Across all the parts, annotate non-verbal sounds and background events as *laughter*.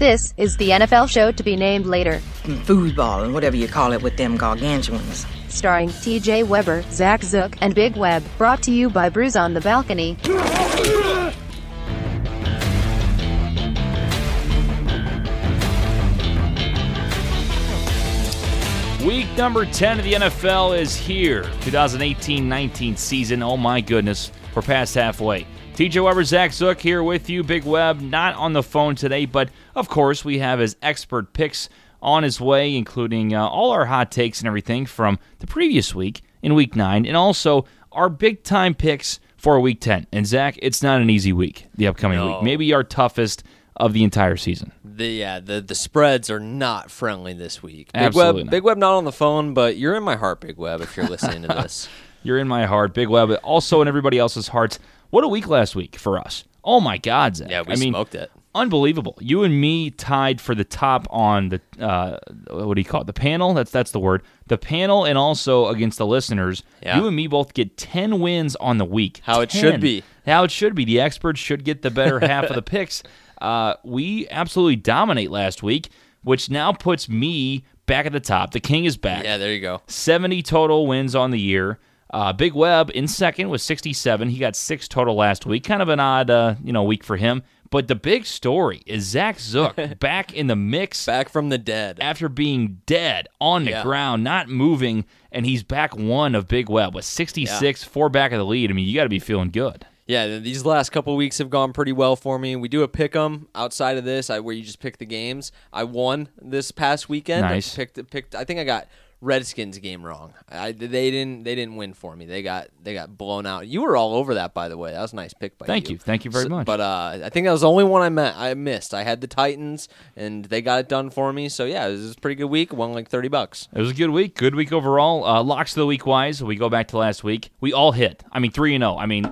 This is the NFL show to be named later, foosball and whatever you call it with them gargantuans. starring TJ Weber, Zach Zook, and Big Web, brought to you by Brews on the Balcony. Week number 10 of the NFL is here. 2018 19 season. Oh my goodness. We're past halfway. TJ Weber, Zach Zook here with you. Big Web, not on the phone today, but of course, we have his expert picks on his way, including uh, all our hot takes and everything from the previous week in week 9, and also our big time picks for week 10. And Zach, it's not an easy week, the upcoming No. week. Maybe our toughest of the entire season. The yeah, the the spreads are not friendly this week. Big Absolutely Web, not. Big Web not on the phone, but you're in my heart, Big Web. If you're listening to *laughs* this, You're in my heart, Big Web, also in everybody else's hearts. What a week last week for us. Oh my God, Zach. yeah, we I mean, smoked it. unbelievable. You and me tied for the top on the uh, what do you call it? The panel. That's that's the word. The panel, and also against the listeners. Yeah. You and me both get ten wins on the week. How it should be. How it should be. The experts should get the better half of the *laughs* picks. Uh, we absolutely dominate last week, which now puts me back at the top. The king is back. Yeah, there you go. 70 total wins on the year. Uh, Big Web in second with 67. He got six total last week. Kind of an odd, uh, you know, week for him. But the big story is Zach Zook *laughs* back in the mix Back from the dead. after being dead on the Yeah. ground, not moving, and he's back one of Big Web with 66, four back of the lead. I mean, you got to be feeling good. Yeah, these last couple weeks have gone pretty well for me. We do a pick 'em outside of this, I, where you just pick the games. I won this past weekend. Nice. I picked picked. I think I got Redskins game wrong. I, they didn't they didn't win for me. They got they got blown out. You were all over that by the way. That was a nice pick by you. Thank you. Thank you very much. But uh, I think that was the only one I met. I missed. I had the Titans and they got it done for me. So yeah, it was a pretty good week. Won like thirty bucks. It was a good week. Good week overall. Uh, locks of the week wise, we go back to last week. We all hit. I mean, 3 and 0. I mean,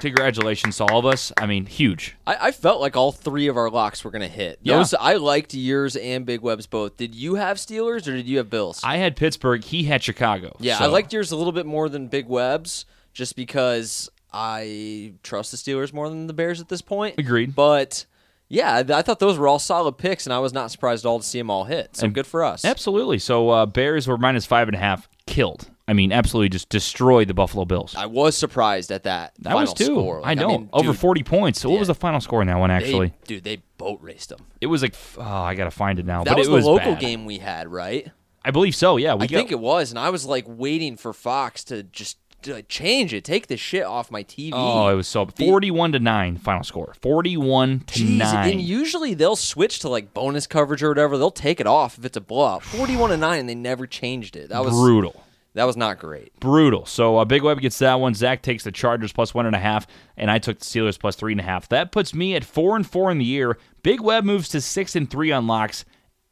congratulations to all of us. I mean, huge. I, I felt like all three of our locks were gonna hit. Yeah. Those I liked yours and Big Web's both. Did you have Steelers or did you have Bills? I had Pittsburgh. He had Chicago. yeah, So- I liked yours a little bit more than Big Web's, just because I trust the Steelers more than the Bears at this point. Agreed. But yeah, I I thought those were all solid picks, and I was not surprised at all to see them all hit. So And- good for us. Absolutely. So uh, Bears were minus five and a half, killed. I mean, absolutely just destroyed the Buffalo Bills. I was surprised at that. That final was too. Score. I Like, know. mean, Over dude, 40 points. So what was the final score in that one, they- actually? dude, they boat raced them. it was like, oh, I got to find it now. That but was it the was local bad. game we had, right? I believe so, yeah. We I got, think it was, and I was like waiting for Fox to just to change it, take the shit off my TV. Oh, it was so 41 to 9 final score. 41 to Jeez, 9. and usually they'll switch to like bonus coverage or whatever. They'll take it off if it's a blowout. Forty-one to nine, and they never changed it. That was Brutal. That was not great. Brutal. So uh, Big Web gets that one. Zach takes the Chargers plus one and a half, and I took the Steelers plus three and a half. That puts me at four and four in the year. Big Web moves to six and three on locks,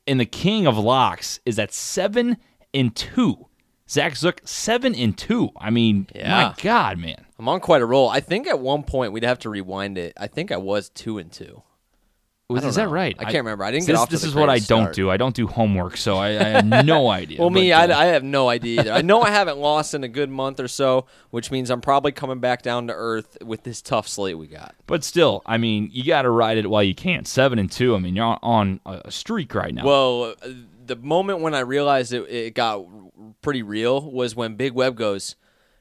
and the king of locks is at seven and two. Zach Zook seven and two. I mean, Yeah. my God, man. I'm on quite a roll. I think at one point we'd have to rewind it. I think I was two and two. Was, is that right? I can't remember. I didn't get this, off to This is what I greatest don't do. I don't do homework, so I, I have no *laughs* idea. Well, me, But, uh, I, I have no idea either. I know I haven't lost in a good month or so, which means I'm probably coming back down to earth with this tough slate we got. But still, I mean, you got to ride it while you can. Seven and two. I mean, you're on, on a streak right now. Well, uh, the moment when I realized it, it got pretty real was when Big Web goes,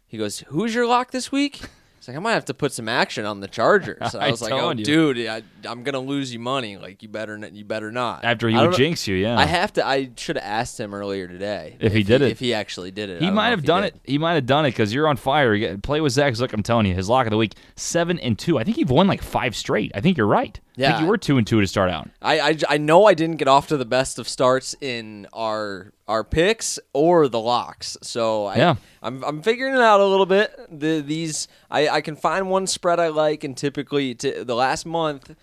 he goes, "Who's your lock this week?" It's like I might have to put some action on the Chargers. *laughs* I I was like, "Oh, you. dude, I, I'm gonna lose you money. Like you better, n- you better not." After he would jinx you, yeah. I have to. I should have asked him earlier today If he did it. If he actually did it, He might have done it. He might have done it because you're on fire. You play with Zach Zook. I'm telling you, his lock of the week, seven and two. I think you've won like five straight. I think you're right. Yeah. you were two and two to start out. I, I, I know I didn't get off to the best of starts in our our picks or the locks. So I, Yeah. I'm, I'm figuring it out a little bit. The these I, I can find one spread I like, and typically the last month.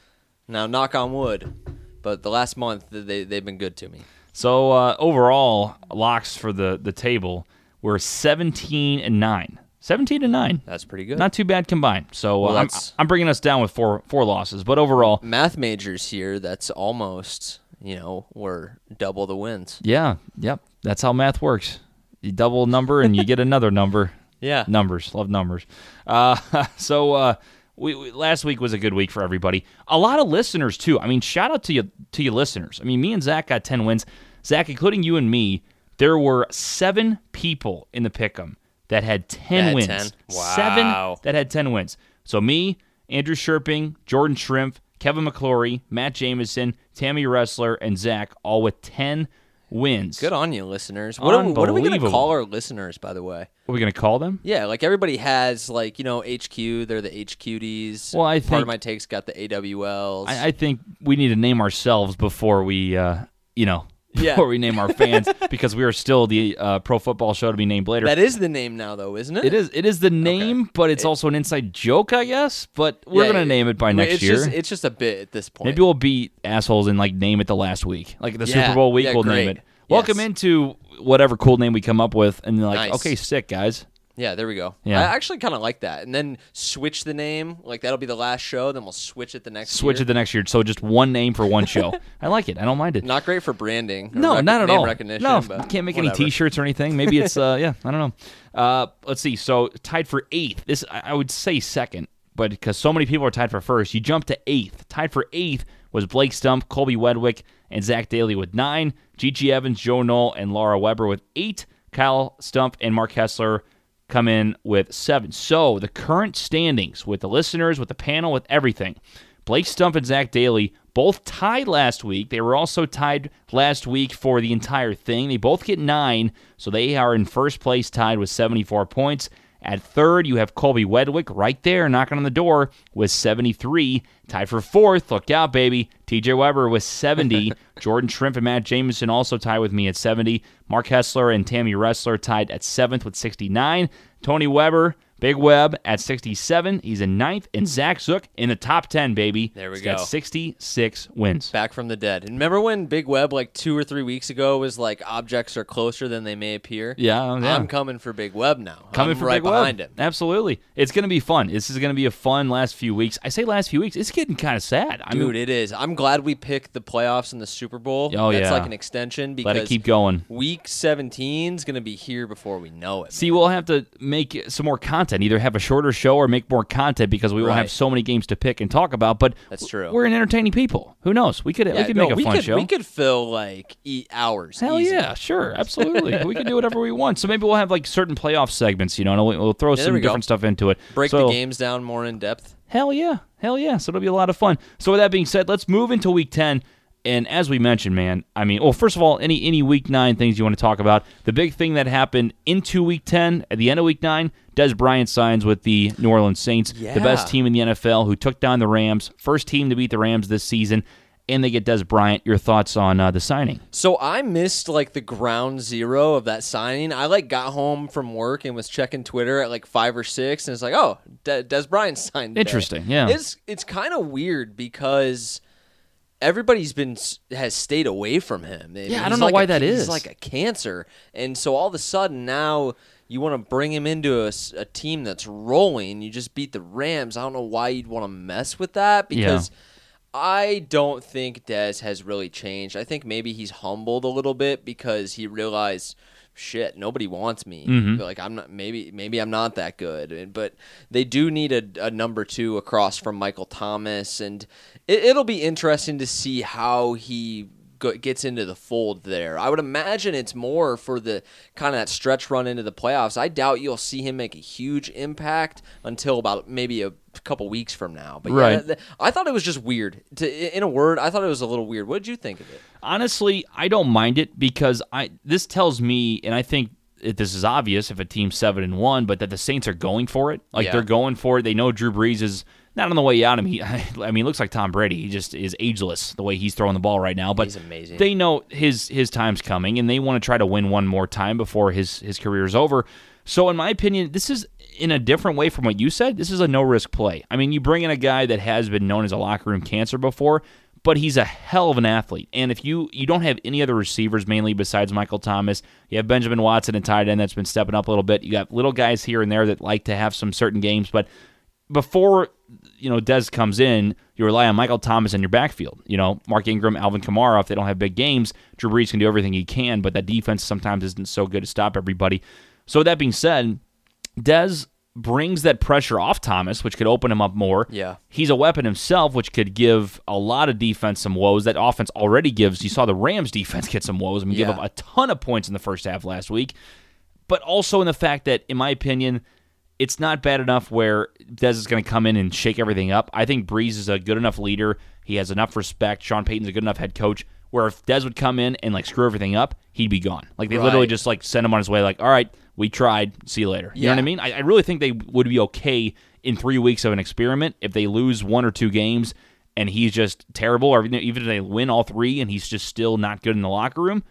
Now, knock on wood, but the last month they they've been good to me. So uh, overall, locks for the the table were 17 and nine. 17 to nine. That's pretty good. Not too bad combined. So uh, Well, I'm, I'm bringing us down with four four losses, but overall, Math majors here. That's almost you know we're double the wins. yeah, yep, that's how math works. You double a number and you get another number. *laughs* Yeah. Numbers, love numbers. Uh, *laughs* so uh, we, we- last week was a good week for everybody. A lot of listeners too. I mean, shout out to you to you listeners. I mean, me and Zach got ten wins. Zach, including you and me, there were seven people in the pick'em that had ten That wins. 10? Wow. Seven that had ten wins. So me, Andrew Sherping, Jordan Shrimp, Kevin McClory, Matt Jameson, Tammy Wrestler, and Zach, all with ten wins. Good on you, listeners. What are, what are we going to call our listeners, by the way? What are we gonna call them? Yeah, like everybody has, like, you know, HQ. They're the HQDs. Well, I think. Part of my take's got the AWLs. I, I think we need to name ourselves before we, uh, you know, Yeah. before we name our fans *laughs* because we are still the uh, pro football show to be named later. that is the name now, though, isn't it? it is. It is the name, but it's also an inside joke, I guess. But we're Yeah, gonna name it by next it's year. Just, it's just a bit at this point. Maybe we'll beat assholes and like name it the last week, like the Yeah, Super Bowl week. we'll name it. Welcome Yes. into whatever cool name we come up with, and like, Nice. okay, sick guys. Yeah, there we go. Yeah. I actually kind of like that. And then switch the name. Like, that'll be the last show. Then we'll switch it the next Switch year. it the next year, so just one name for one show. *laughs* I like it. I don't mind it. Not great for branding. No, rec- not at name all. Recognition, no, can't make whatever. any T-shirts or anything. Maybe it's uh, yeah, I don't know. Uh, let's see. So tied for eighth. This I I would say second, but because so many people are tied for first, you jump to eighth. Tied for eighth was Blake Stump, Colby Wedwick, and Zach Daly with nine. Gigi Evans, Joe Knoll, and Laura Weber with eight. Kyle Stump and Mark Hessler come in with seven. So the current standings with the listeners, with the panel, with everything. Blake Stump and Zach Daly both tied last week. They were also tied last week for the entire thing. They both get nine, so they are in first place, tied with 74 points. At third, you have Colby Wedwick right there, knocking on the door with 73. Tied for fourth, look out, baby. TJ Weber with 70. *laughs* Jordan Shrimp and Matt Jameson also tied with me at 70. Mark Hessler and Tammy Wrestler tied at seventh with 69. Tony Weber, Big Web at 67. He's in ninth. And hmm. Zach Zook in the top 10, baby. There we He's got go. 66 wins. Back from the dead. And remember when Big Web, like two or three weeks ago, was like, objects are closer than they may appear? Yeah, oh, yeah. I'm coming for Big Web now. Coming I'm for right Big behind Web. him. Absolutely. It's going to be fun. This is going to be a fun last few weeks. I say last few weeks. It's getting kind of sad. I Dude, mean, it is. I'm glad we picked the playoffs and the Super Bowl. Oh, That's yeah. like an extension because let it keep going. week 17 is going to be here before we know it. See, we'll have to make some more content. Either have a shorter show or make more content because we will have so many games to pick and talk about. But That's true. We're an entertaining people. Who knows? We could we could no, make a fun could, show. We could fill like eight hours. Hell easy. yeah, sure, *laughs* absolutely. we can do whatever we want. So maybe we'll have like certain playoff segments, you know, and we'll, we'll throw there some we go. different stuff into it. Break So- the games down more in depth. Hell yeah. Hell yeah. So it'll be a lot of fun. So with that being said, let's move into week 10. And as we mentioned, man, I mean, well, first of all, any any week 9 things you want to talk about. The big thing that happened into week 10, at the end of week 9, Dez Bryant signs with the New Orleans Saints, the best team in the NFL who took down the Rams, first team to beat the Rams this season, and they get Dez Bryant. Your thoughts on uh, the signing? So I missed like the ground zero of that signing. I like got home from work and was checking Twitter at like five or six, and it's like, oh, De- Dez Bryant signed. today. Interesting, yeah. It's it's kind of weird because everybody's been has stayed away from him. Yeah, I don't know like why a- that he's like a cancer, and so all of a sudden now. You want to bring him into a team that's rolling. You just beat the Rams. I don't know why you'd want to mess with that because I don't think Dez has really changed. I think maybe he's humbled a little bit because he realized, shit, nobody wants me. Mm-hmm. Like I'm not. Maybe maybe I'm not that good. But they do need a, a number two across from Michael Thomas, and it, it'll be interesting to see how he gets into the fold there. I would imagine it's more for the kind of that stretch run into the playoffs. I doubt you'll see him make a huge impact until about maybe a couple weeks from now. But yeah, Right. th- I thought it was just weird. To, in a word, I thought it was a little weird. What did you think of it? Honestly, I don't mind it because I this tells me, and I think it, this is obvious if a team's seven and one, but that the Saints are going for it. Like Yeah. they're going for it. They know Drew Brees is not on the way out. I mean, *laughs* I mean, he looks like Tom Brady. He just is ageless the way he's throwing the ball right now. But He's amazing. They know his his time's coming, and they want to try to win one more time before his his career is over. So, in my opinion, this is in a different way from what you said. This is a no risk play. I mean, you bring in a guy that has been known as a locker room cancer before, but he's a hell of an athlete. And if you you don't have any other receivers mainly besides Michael Thomas, you have Benjamin Watson and tight end that's been stepping up a little bit. You got little guys here and there that like to have some certain games, but before you know Dez comes in, you rely on Michael Thomas in your backfield. You know, Mark Ingram, Alvin Kamara. If they don't have big games, Drew Brees can do everything he can, but that defense sometimes isn't so good to stop everybody. So with that being said, Dez brings that pressure off Thomas, which could open him up more. Yeah. He's a weapon himself, which could give a lot of defense some woes. That offense already gives. You saw the Rams defense *laughs* get some woes. I mean, give Yeah. up a ton of points in the first half last week. But also in the fact that, in my opinion, it's not bad enough where Dez is going to come in and shake everything up. I think Brees is a good enough leader. He has enough respect. Sean Payton's a good enough head coach. Where if Dez would come in and like screw everything up, he'd be gone. Like they literally just like send him on his way. Like, all right, we tried. See you later. You know what I mean? I, I really think they would be okay in three weeks of an experiment if they lose one or two games and he's just terrible, or even if they win all three and he's just still not good in the locker room.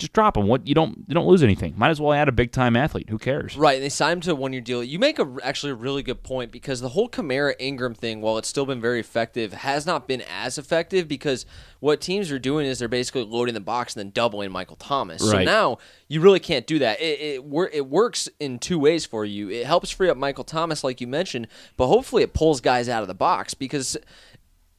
Just drop him. What you don't you don't lose anything. Might as well add a big time athlete. Who cares? Right, and they signed him to a one year deal. You make a actually a really good point because the whole Kamara Ingram thing, while it's still been very effective, has not been as effective because what teams are doing is they're basically loading the box and then doubling Michael Thomas. So now you really can't do that. It it, it works in two ways for you. It helps free up Michael Thomas, like you mentioned, but hopefully it pulls guys out of the box because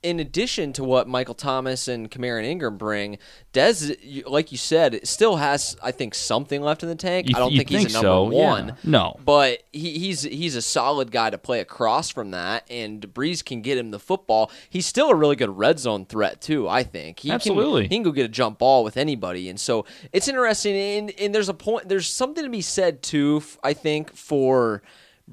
in addition to what Michael Thomas and Kamara Ingram bring, Dez, like you said, still has, I think, something left in the tank. I don't think he's think a number so, yeah. one. No. But he, he's he's a solid guy to play across from that, and Brees can get him the football. He's still a really good red zone threat too. I think he Absolutely. can he can go get a jump ball with anybody, and so it's interesting. And, and there's a point. There's something to be said too. I think for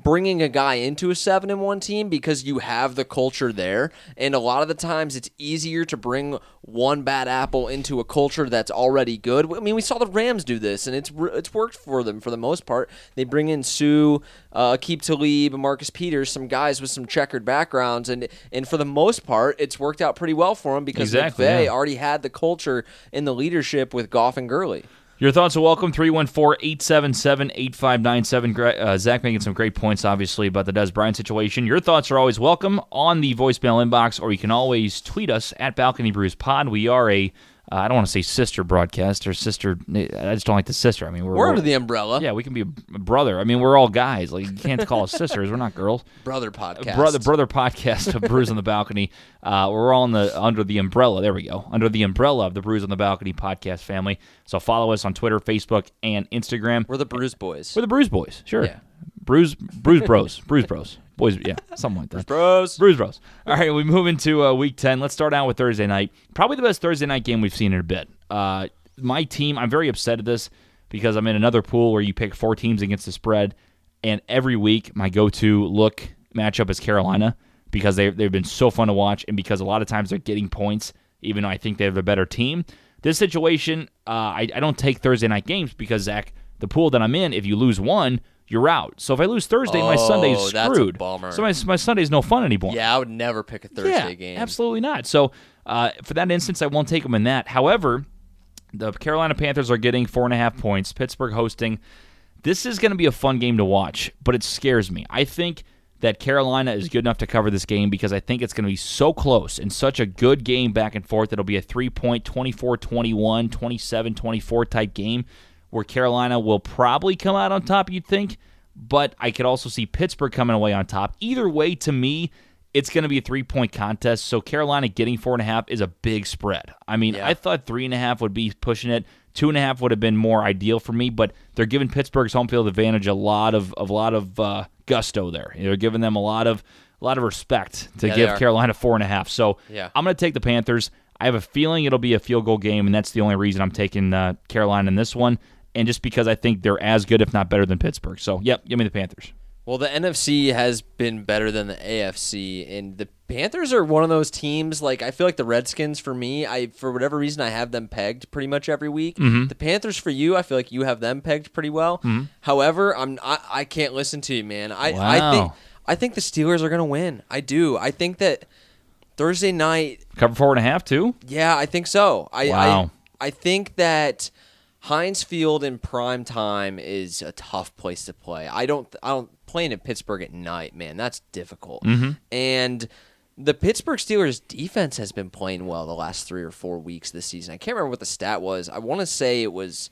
bringing a guy into a seven and one team because you have the culture there. And a lot of the times it's easier to bring one bad apple into a culture that's already good. I mean we saw the rams do this and it's it's worked for them for the most part. They bring in Suh uh, Aqib Talib marcus peters some guys with some checkered backgrounds. And and for the most part it's worked out pretty well for them because Exactly, McVay yeah. already had the culture and the leadership with goff and gurley Your thoughts are welcome. 314-877-8597. Uh, Zach making some great points, obviously, about the Dez Bryant situation. Your thoughts are always welcome on the voicemail inbox, or you can always tweet us at Balcony Brews Pod. We are a, uh, I don't want to say sister broadcast or sister. I just don't like the sister. I mean, we're, we're under the umbrella yeah, we can be a brother. I mean, we're all guys. Like you can't call us sisters. We're not girls. brother podcast Brother, brother podcast of Brews on the Balcony. Uh, we're all in the under the umbrella. There we go. Under the umbrella of the Brews on the Balcony podcast family. So follow us on Twitter, Facebook, and Instagram. we're the Brews boys We're the Brews Boys. Sure. Yeah. Brews, Brews Bros, Brews Bros, boys. Yeah, something like that. bros Brews Bros. All right, we move into uh, week 10. Let's start out with Thursday night. Probably the best Thursday night game we've seen in a bit. Uh, my team, I'm very upset at this because I'm in another pool where you pick four teams against the spread, and every week my go to look matchup is Carolina because they, they've been so fun to watch and because a lot of times they're getting points, even though I think they have a better team. This situation, uh, I, I don't take Thursday night games because, Zach, the pool that I'm in, if you lose one, you're out. So if I lose Thursday, my Sunday's Oh, that's a screwed. bummer. So my, my Sunday's no fun anymore. Yeah, I would never pick a Thursday Yeah, game. Absolutely not. So uh, for that instance, I won't take them in that. However, the Carolina Panthers are getting four and a half points. Pittsburgh hosting. This is going to be a fun game to watch, but it scares me. I think that Carolina is good enough to cover this game because I think it's going to be so close and such a good game back and forth. It'll be a three point, 24 21, 27 24 type game where Carolina will probably come out on top, you'd think, but I could also see Pittsburgh coming away on top. Either way, to me, it's going to be a three point contest. So Carolina getting four and a half is a big spread. I mean, Yeah. I thought three and a half would be pushing it. Two and a half would have been more ideal for me, but they're giving Pittsburgh's home field advantage a lot of, of a lot of uh, gusto there. They're giving them a lot of a lot of respect to Yeah, give. Carolina four and a half. So Yeah. I'm going to take the Panthers. I have a feeling it'll be a field goal game, and that's the only reason I'm taking uh, Carolina in this one. And just because I think they're as good, if not better, than Pittsburgh. So, yep, give me the Panthers. Well, the NFC has been better than the AFC, and the Panthers are one of those teams. Like I feel like the Redskins for me, I for whatever reason I have them pegged pretty much every week. Mm-hmm. The Panthers for you, I feel like you have them pegged pretty well. However, I'm I, I can't listen to you, man. I I think I think the Steelers are gonna win. I do. I think that Thursday night Cover four and a half, too? Yeah, I think so. I Wow. I, I think that Heinz Field in prime time is a tough place to play. I don't I don't playing in Pittsburgh at night, man. That's difficult. Mm-hmm. And the Pittsburgh Steelers defense has been playing well the last 3 or 4 weeks this season. I can't remember what the stat was. I want to say it was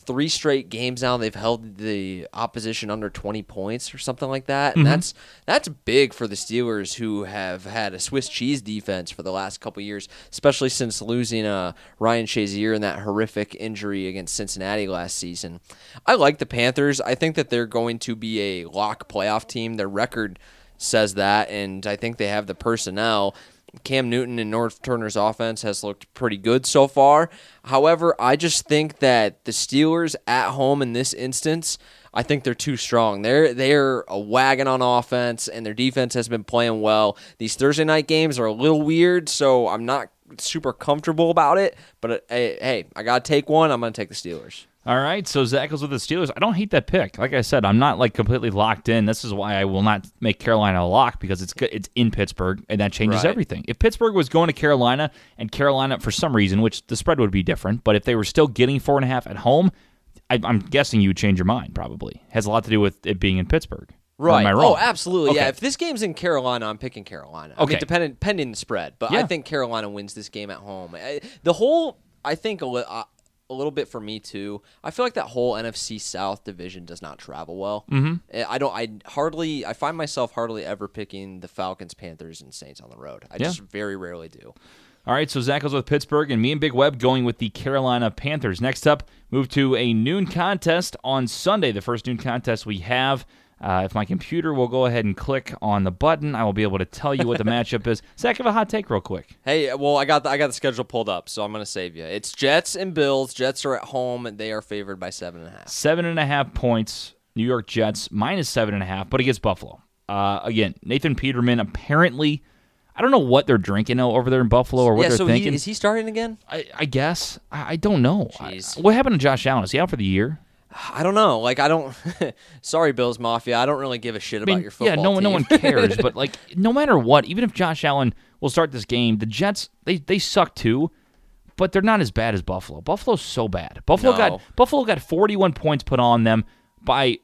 three straight games now they've held the opposition under 20 points or something like that. And that's that's big for the Steelers who have had a Swiss cheese defense for the last couple years, especially since losing uh, Ryan Shazier in that horrific injury against Cincinnati last season. I like the Panthers. I think that they're going to be a lock playoff team. Their record says that and I think they have the personnel. Cam Newton and Norv Turner's offense has looked pretty good so far. However, I just think that the Steelers at home in this instance, I think they're too strong. They're they're a wagon on offense, and their defense has been playing well. These Thursday night games are a little weird, so I'm not super comfortable about it. But uh, hey, hey, I gotta take one. I'm gonna take the Steelers. All right, so Zach goes with the Steelers. I don't hate that pick. Like I said, I'm not like completely locked in. This is why I will not make Carolina a lock because it's good. It's in Pittsburgh, and that changes Right. everything. If Pittsburgh was going to Carolina and Carolina for some reason, which the spread would be different, but if they were still getting four and a half at home, I, I'm guessing you would change your mind. Probably has a lot to do with it being in Pittsburgh. Or Am I oh, wrong? Oh, absolutely. Yeah. If this game's in Carolina, I'm picking Carolina. I Okay. mean, depending pending the spread, but I think Carolina wins this game at home. I, the whole, I think a, li- a little bit for me too. I feel like that whole NFC South division does not travel well. Mm-hmm. I don't. I hardly. I find myself hardly ever picking the Falcons, Panthers, and Saints on the road. I Yeah. just very rarely do. All right, so Zach goes with Pittsburgh, and me and Big Web going with the Carolina Panthers. Next up, move to a noon contest on Sunday, the first noon contest we have. Uh, if my computer will go ahead and click on the button, I will be able to tell you what the *laughs* matchup is. Zach, give a hot take real quick. Hey, well, I got the, I got the schedule pulled up, so I'm gonna save you. It's Jets and Bills. Jets are at home, and they are favored by seven and a half. Seven and a half points, New York Jets minus seven and a half, but against Buffalo. Uh, again, Nathan Peterman apparently, I don't know what they're drinking over there in Buffalo or what yeah. they're So thinking. he, is he starting again? I, I guess. I, I don't know. I- what happened to Josh Allen? Is he out for the year? I don't know. Like I don't. *laughs* sorry, Bills Mafia. I don't really give a shit I mean, about your football. yeah, no one, no one *laughs* cares. but like, no matter what, even if Josh Allen will start this game, the Jets they they suck too, but they're not as bad as Buffalo. Buffalo's so bad. Buffalo No. got Buffalo got 41 points put on them by,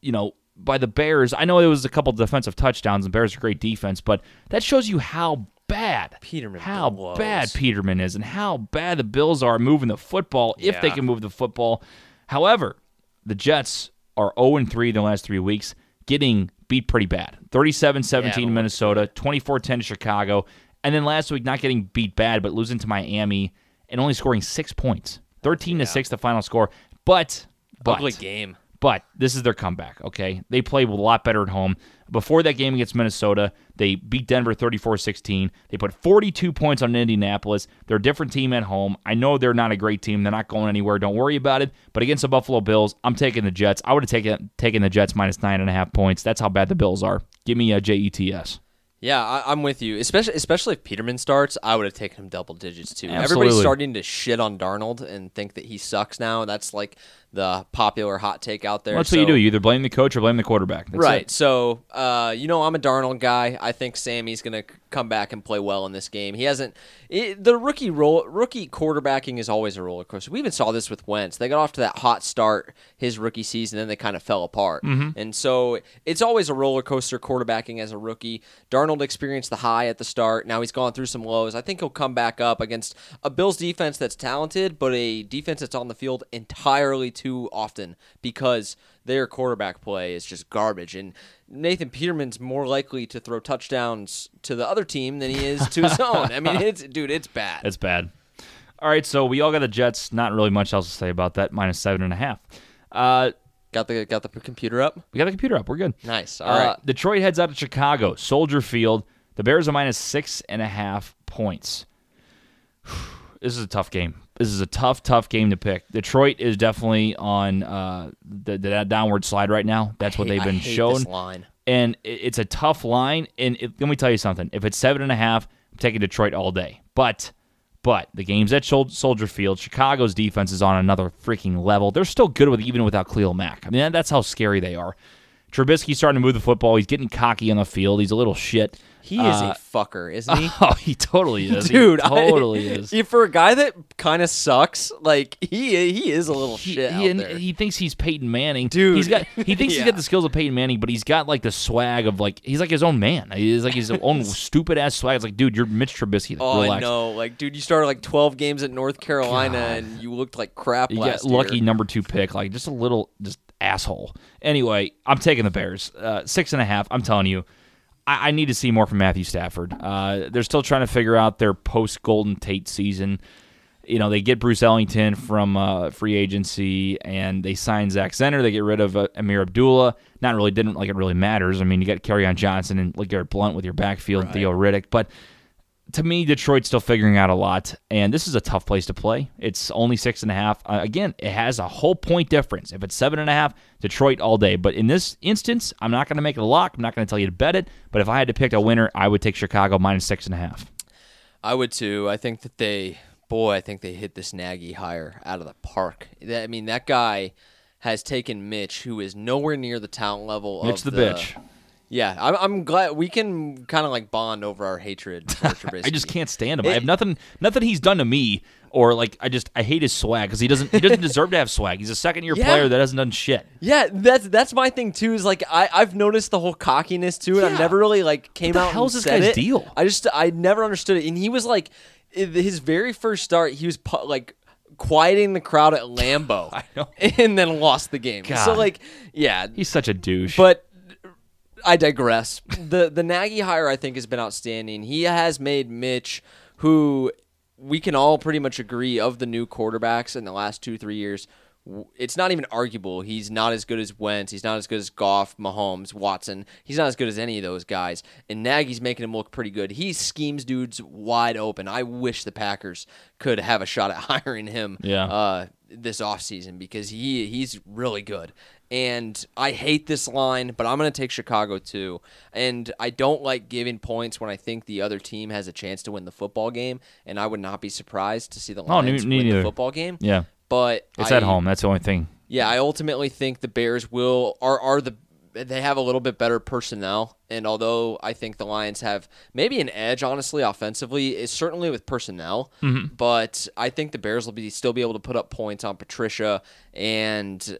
you know, by the Bears. I know it was a couple defensive touchdowns, and Bears are great defense, but that shows you how bad Peterman how blows. bad Peterman is, and how bad the Bills are moving the football if they can move the football. However, the Jets are 0 3 in the last three weeks, getting beat pretty bad. 37 17 Yeah, to Minnesota, 24 10 to Chicago. And then last week, not getting beat bad, but losing to Miami and only scoring six points. 13 to 6, the final score. But, but, Ugly game. but this is their comeback, okay? They play a lot better at home. Before that game against Minnesota, they beat Denver 34 16. They put 42 points on Indianapolis. They're a different team at home. I know they're not a great team. They're not going anywhere. Don't worry about it. But against the Buffalo Bills, I'm taking the Jets. I would have taken, taken the Jets minus nine and a half points. That's how bad the Bills are. Give me a JETS. Yeah, I, I'm with you. Especially, especially if Peterman starts, I would have taken him double digits too. Absolutely. Everybody's starting to shit on Darnold and think that he sucks now. That's like the popular hot take out there. Well, that's what you do. You either blame the coach or blame the quarterback. That's right. it. So, uh, you know, I'm a Darnold guy. I think Sammy's going to come back and play well in this game. He hasn't. It, the rookie role, rookie quarterbacking is always a roller coaster. We even saw this with Wentz. They got off to that hot start his rookie season, then they kind of fell apart. And so it's always a roller coaster quarterbacking as a rookie. Darnold experienced the high at the start. Now he's gone through some lows. I think he'll come back up against a Bills defense that's talented, but a defense that's on the field entirely too often because their quarterback play is just garbage. And Nathan Peterman's more likely to throw touchdowns to the other team than he is to his own. I mean, it's dude, it's bad. It's bad. All right, so we all got the Jets. Not really much else to say about that. Minus seven and a half. Uh, got the got the computer up. we got the computer up. We're good. Nice. All Uh, right. Detroit heads out to Chicago, Soldier Field. The Bears are minus six and a half points. *sighs* This is a tough game. This is a tough, tough game to pick. Detroit is definitely on uh, the, the downward slide right now. That's what Hey, they've been shown. And it- it's a tough line. And it, let me tell you something: if it's seven and a half, I'm taking Detroit all day. But, but the game's at Soldier Field. Chicago's defense is on another freaking level. They're still good with even without Khalil Mack. I mean, that's how scary they are. Trubisky's starting to move the football. He's getting cocky on the field. He's a little shit. He is Uh, a fucker, isn't *laughs* he? Oh, he totally is. He *laughs* Dude, I- totally *laughs* is. For a guy that kind of sucks, like he he is a little He, shit he, out and there. he thinks he's Peyton Manning, Dude. He's got he thinks he's Yeah. got the skills of Peyton Manning, but he's got like the swag of like he's like his own man. He's like his own stupid ass swag. It's like, dude, you're Mitch Trubisky. Oh, I know. Like, dude, you started like 12 games at North Carolina and you looked like crap You last get lucky year. number two pick, like just a little just asshole. Anyway, I'm taking the Bears. Uh, six and a half. I'm telling you, I, I need to see more from Matthew Stafford. Uh, they're still trying to figure out their post Golden Tate season. You know, they get Bruce Ellington from uh, free agency, and they sign Zach Zenner. They get rid of uh, Ameer Abdullah. Not really, didn't like it really matters. I mean, you got Kerryon Johnson and LeGarrette Blunt with your backfield, and Theo Riddick, but to me, Detroit's still figuring out a lot, and this is a tough place to play. It's only six and a half. Uh, again, it has a whole point difference. If it's seven and a half, Detroit all day. But in this instance, I'm not going to make it a lock. I'm not going to tell you to bet it. But if I had to pick a winner, I would take Chicago minus six and a half. I would too. I think that they, boy, I think they hit this Nagy hire out of the park. I mean, that guy has taken Mitch, who is nowhere near the talent level Mitch of the bitch. Yeah, I'm, I'm glad we can kind of like bond over our hatred for *laughs* Trubisky. I just can't stand him. I have nothing, nothing he's done to me, or like I just I hate his swag because he doesn't he doesn't *laughs* deserve to have swag. He's a second year Yeah. player that hasn't done shit. Yeah, that's that's my thing too. Is like I I've noticed the whole cockiness too, and I've never really like came out. and this said guy's it. deal? I just I never understood it, and he was like, his very first start, he was pu- like quieting the crowd at Lambeau, *laughs* and then lost the game. So like, yeah, He's such a douche. but I digress. the The Nagy hire I think has been outstanding. He has made Mitch, who we can all pretty much agree of the new quarterbacks in the last two three years. It's not even arguable. He's not as good as Wentz. He's not as good as Goff, Mahomes, Watson. He's not as good as any of those guys. And Nagy's making him look pretty good. He schemes dudes wide open. I wish the Packers could have a shot at *laughs* hiring him Yeah. uh, this offseason because he he's really good. And I hate this line, but I'm going to take Chicago too. And I don't like giving points when I think the other team has a chance to win the football game. And I would not be surprised to see the Oh, Lions win neither. the football game. yeah, But it's I- at home. That's the only thing. Yeah, I ultimately think the Bears will are are the they have a little bit better personnel, and although I think the Lions have maybe an edge, honestly, offensively, is certainly with personnel. Mm-hmm. But I think the Bears will be still be able to put up points on Patricia, and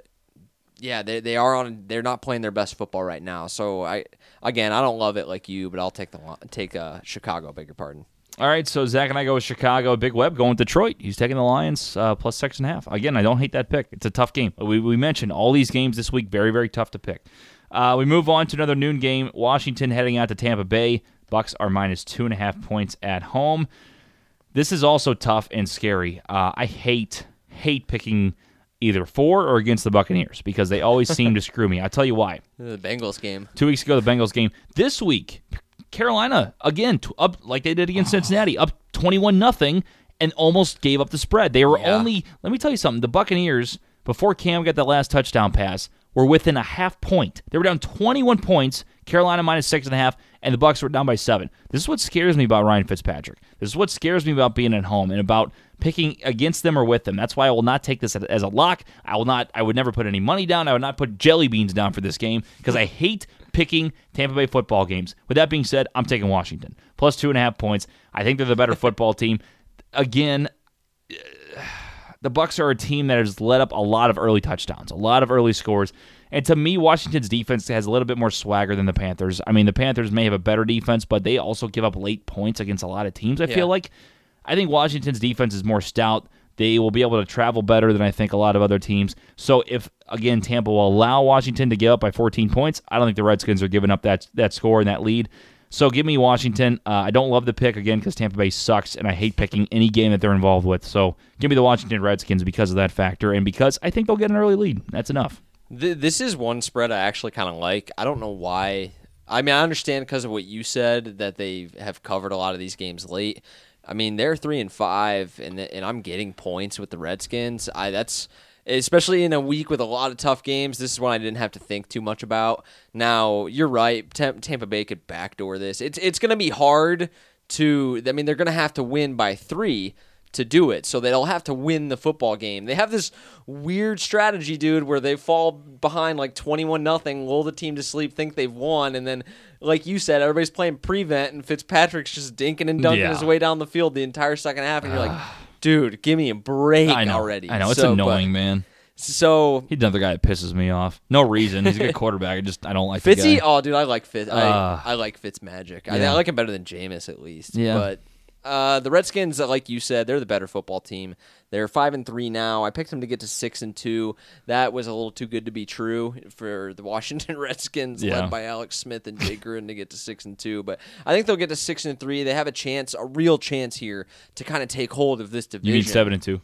yeah, they they are on. They're not playing their best football right now. So I again, I don't love it like you, but I'll take the take uh, Chicago. Beg your pardon. All right, so Zach and I go with Chicago. Big Web going with Detroit. He's taking the Lions uh, plus six and a half. Again, I don't hate that pick. It's a tough game. We, we mentioned all these games this week, very, very tough to pick. Uh, we move on to another noon game. Washington heading out to Tampa Bay. Bucks are minus two and a half points at home. This is also tough and scary. Uh, I hate hate picking either for or against the Buccaneers because they always seem to screw me. I'll tell you why. The Bengals game. Two weeks ago, the Bengals game. This week, Carolina again t- up like they did against oh. Cincinnati, up twenty-one nothing, and almost gave up the spread. They were Yeah. only. Let me tell you something. The Buccaneers before Cam got that last touchdown pass were within a half point. They were down twenty-one points. Carolina minus six and a half, and the Bucks were down by seven. This is what scares me about Ryan Fitzpatrick. This is what scares me about being at home and about picking against them or with them. That's why I will not take this as a lock. I will not. I would never put any money down. I would not put jelly beans down for this game because I hate picking Tampa Bay football games. With that being said, I'm taking Washington plus two and a half points. I think they're the better football team. Again, the Bucks are a team that has let up a lot of early touchdowns, a lot of early scores. And to me, Washington's defense has a little bit more swagger than the Panthers. I mean, the Panthers may have a better defense, but they also give up late points against a lot of teams. I Yeah. feel like I think Washington's defense is more stout. They will be able to travel better than I think a lot of other teams. So if again Tampa will allow Washington to give up by 14 points, I don't think the Redskins are giving up that that score and that lead. So give me Washington. Uh, I don't love the pick again because Tampa Bay sucks, and I hate picking any game that they're involved with. So give me the Washington Redskins because of that factor, and because I think they'll get an early lead. That's enough. This is one spread I actually kind of like. I don't know why. I mean, I understand because of what you said that they have covered a lot of these games late. I mean, they're three and five, and th- and I'm getting points with the Redskins. I that's especially in a week with a lot of tough games. This is one I didn't have to think too much about. Now you're right. Tam- Tampa Bay could backdoor this. It's it's going to be hard to. I mean, they're going to have to win by three to do it. So they'll have to win the football game. They have this weird strategy, dude, where they fall behind like 21 nothing, lull the team to sleep, think they've won, and then like you said, everybody's playing prevent and Fitzpatrick's just dinking and dunking Yeah. his way down the field the entire second half and you're like, *sighs* *sighs* *sighs* dude, give me a break I know. already. I know it's So, but- annoying, man. So He's another guy that pisses me off. No reason. He's a good *laughs* quarterback. I just I don't like Fitzy, oh dude, I like Fitz. I, Uh, I like Fitz magic. I. I like him better than Jameis at least. Yeah. But uh, the Redskins, like you said, they're the better football team. They're five and three now. I picked them to get to six and two. That was a little too good to be true for the *laughs* Washington Redskins, Yeah. led by Alex Smith and Jake Gruden, to get to six and two. But I think they'll get to six and three. They have a chance, a real chance here to kind of take hold of this division. You mean seven and two?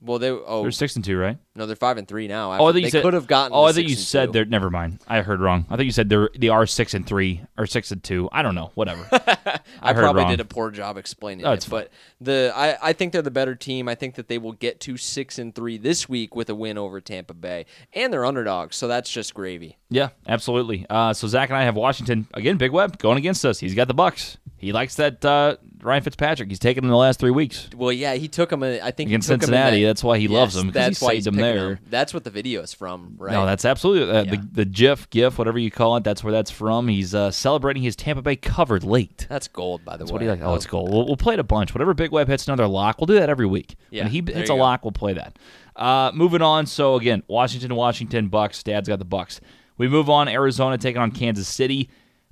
Well, they oh They're six and two, right? no, they're five and three now. Oh, I they could have gotten. Oh, I thought you said they're. Never mind. I heard wrong. I thought you said they're. They are six and three or six and two. I don't know. Whatever. *laughs* I, I probably wrong. did a poor job explaining oh, it, but the I, I think they're the better team. I think that they will get to six and three this week with a win over Tampa Bay, and they're underdogs, so that's just gravy. yeah, absolutely. Uh, so Zach and I have Washington again. Big Web going against us. He's got the Bucks. He likes that uh, Ryan Fitzpatrick. He's taken him the last three weeks Well, yeah, he took him. I think against took him in Cincinnati. that- That's why he Yes, loves him That's he why he's him there. him. That's what the video is from, right? No, that's absolutely uh, Yeah. the the GIF, GIF, whatever you call it. That's where that's from. He's uh, celebrating his Tampa Bay covered late. that's gold, by the That's way. what he like. Oh, it's gold. We'll, we'll play it a bunch. Whatever Big Web hits another lock, we'll do that every week. Yeah, when he hits a go. lock, we'll play that. Uh, moving on. So again, Washington, Washington, Bucks. Dad's got the Bucks. We move on. Arizona taking on Kansas City.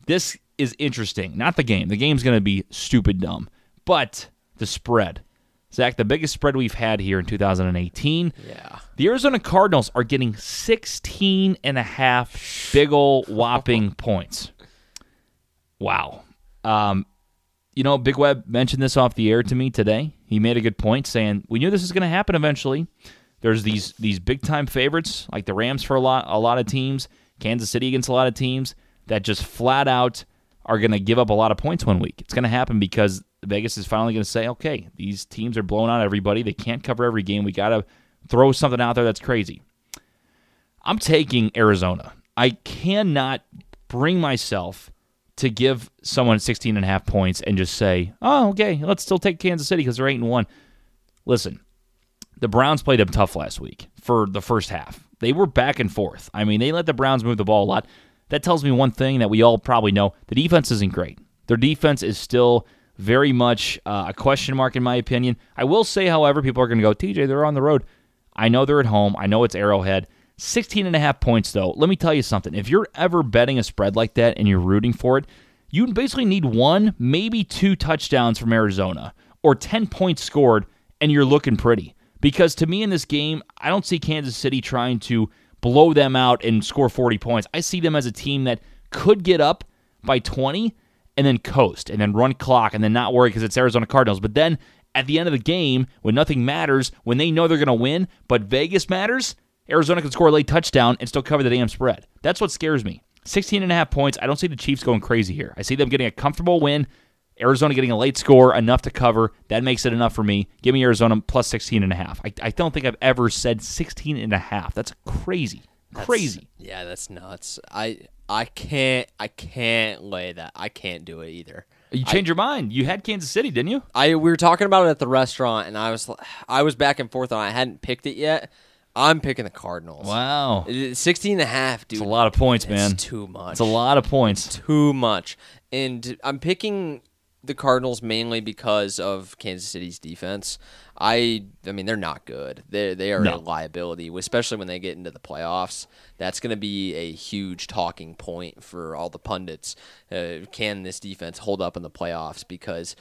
This is interesting. Not the game. The game's going to be stupid dumb, but the spread. Zach, the biggest spread we've had here in 2018. Yeah. The Arizona Cardinals are getting 16 and a half big ol' whopping *laughs* points. Wow. Um, you know, Big Web mentioned this off the air to me today. He made a good point saying we knew this was going to happen eventually. There's these these big time favorites like the Rams for a lot a lot of teams, Kansas City against a lot of teams that just flat out are going to give up a lot of points one week. It's going to happen because Vegas is finally going to say, okay, these teams are blowing out everybody. They can't cover every game. We got to throw something out there that's crazy. I'm taking Arizona. I cannot bring myself to give someone 16 and a half points and just say, "Oh, okay, let's still take Kansas City because they're 8 and 1." Listen, the Browns played them tough last week for the first half. They were back and forth. I mean, they let the Browns move the ball a lot. That tells me one thing that we all probably know: the defense isn't great. Their defense is still very much uh, a question mark, in my opinion. I will say, however, people are going to go, TJ, they're on the road. I know they're at home. I know it's Arrowhead. 16 and a half points, though. Let me tell you something. If you're ever betting a spread like that and you're rooting for it, you basically need one, maybe two touchdowns from Arizona or 10 points scored, and you're looking pretty. Because to me in this game, I don't see Kansas City trying to blow them out and score 40 points. I see them as a team that could get up by 20 and then coast and then run clock and then not worry because it's Arizona Cardinals. But then at the end of the game, when nothing matters, when they know they're going to win, but Vegas matters, Arizona can score a late touchdown and still cover the damn spread. That's what scares me. 16 and a half points. I don't see the Chiefs going crazy here. I see them getting a comfortable win. Arizona getting a late score, enough to cover. That makes it enough for me. Give me Arizona plus 16 and a half. I, I don't think I've ever said 16 and a half. That's crazy. Crazy. Yeah, that's nuts. I I can't I can't lay that. I can't do it either. You changed your mind. You had Kansas City, didn't you? I we were talking about it at the restaurant, and I was I was back and forth on. I hadn't picked it yet. I'm picking the Cardinals. Wow. It- 16 and a half, dude. It's a lot of points, It's man. too much. It's a lot of points. Too much. And I'm picking the Cardinals mainly because of Kansas City's defense. I I mean they're not good. They they are No. a liability, especially when they get into the playoffs. That's going to be a huge talking point for all the pundits. Uh, can this defense hold up in the playoffs because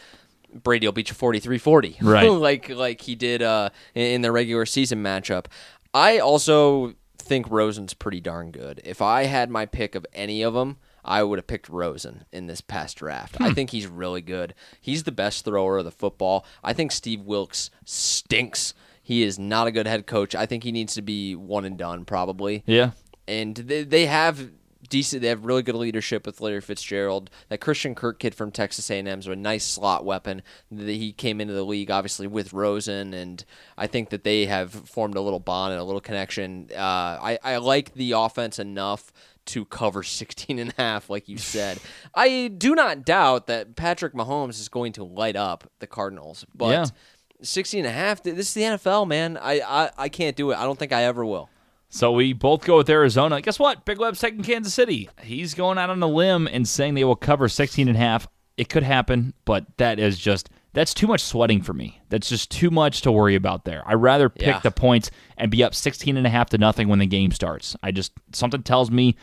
Brady will beat you 43-40. *laughs* Right. like like he did uh, in in the regular season matchup. I also think Rosen's pretty darn good. If I had my pick of any of them, I would have picked Rosen in this past draft. I think he's really good. He's the best thrower of the football. I think Steve Wilks stinks. He is not a good head coach. I think he needs to be one and done probably Yeah. and they, they have decent. They have really good leadership with Larry Fitzgerald. That Christian Kirk kid from Texas A&M is a nice slot weapon. He came into the league obviously with Rosen, and I think that they have formed a little bond and a little connection. Uh, I I like the offense enough to cover *laughs* 16 and a half like you said. I do not doubt that Patrick Mahomes is going to light up the Cardinals, but Yeah. 16 and a half. This is the NFL, man. I, I, I can't do it. I don't think I ever will. So we both go with Arizona. Guess what? Big Web's taking Kansas City. He's going out on a limb and saying they will cover 16 and a half. It could happen, but that is just that's too much sweating for me. That's just too much to worry about there. I'd rather pick Yeah. the points and be up 16 and a half to nothing when the game starts. I just something tells me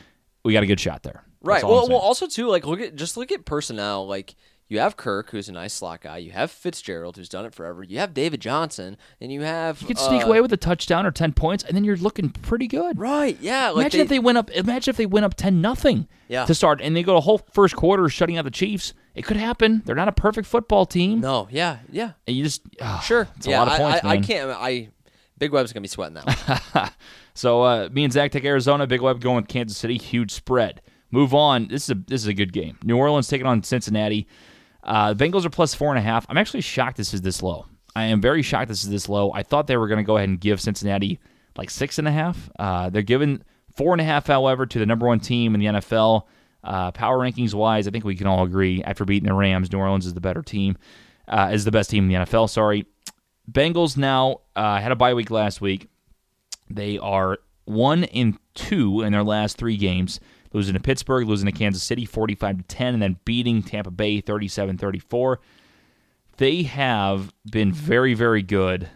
we got a good shot there. Right. Well, well, also too, like look at just look at personnel. Like you have Kirk, who's a nice slot guy. You have Fitzgerald, who's done it forever. You have David Johnson, and you have you can sneak uh, away with a touchdown or 10 points and then you're looking pretty good. Right. Yeah. Like Imagine if they went up. Imagine if they went up ten nothing. Yeah. To start, and they go a whole first quarter shutting out the Chiefs. It could happen. They're not a perfect football team. No. Yeah. Yeah. And you just ah, Sure. It's a lot of I- points, I, I man. can't. I Big Web's gonna be sweating that. One. *laughs* So uh, me and Zach take Arizona. Big Web going with Kansas City. Huge spread. Move on. This is a this is a good game. New Orleans taking on Cincinnati. Uh, Bengals are plus four and a half. I'm actually shocked this is this low. I am very shocked this is this low. I thought they were going to go ahead and give Cincinnati like six and a half. Uh, they're giving four and a half, however, to the number one team in the NFL. Uh, power rankings wise, I think we can all agree after beating the Rams, New Orleans is the better team, uh, is the best team in the NFL. Sorry. Bengals now uh, had a bye week last week. They are one in two in their last three games, losing to Pittsburgh, losing to Kansas City 45 to 10, and then beating Tampa Bay 37 34. They have been very, very good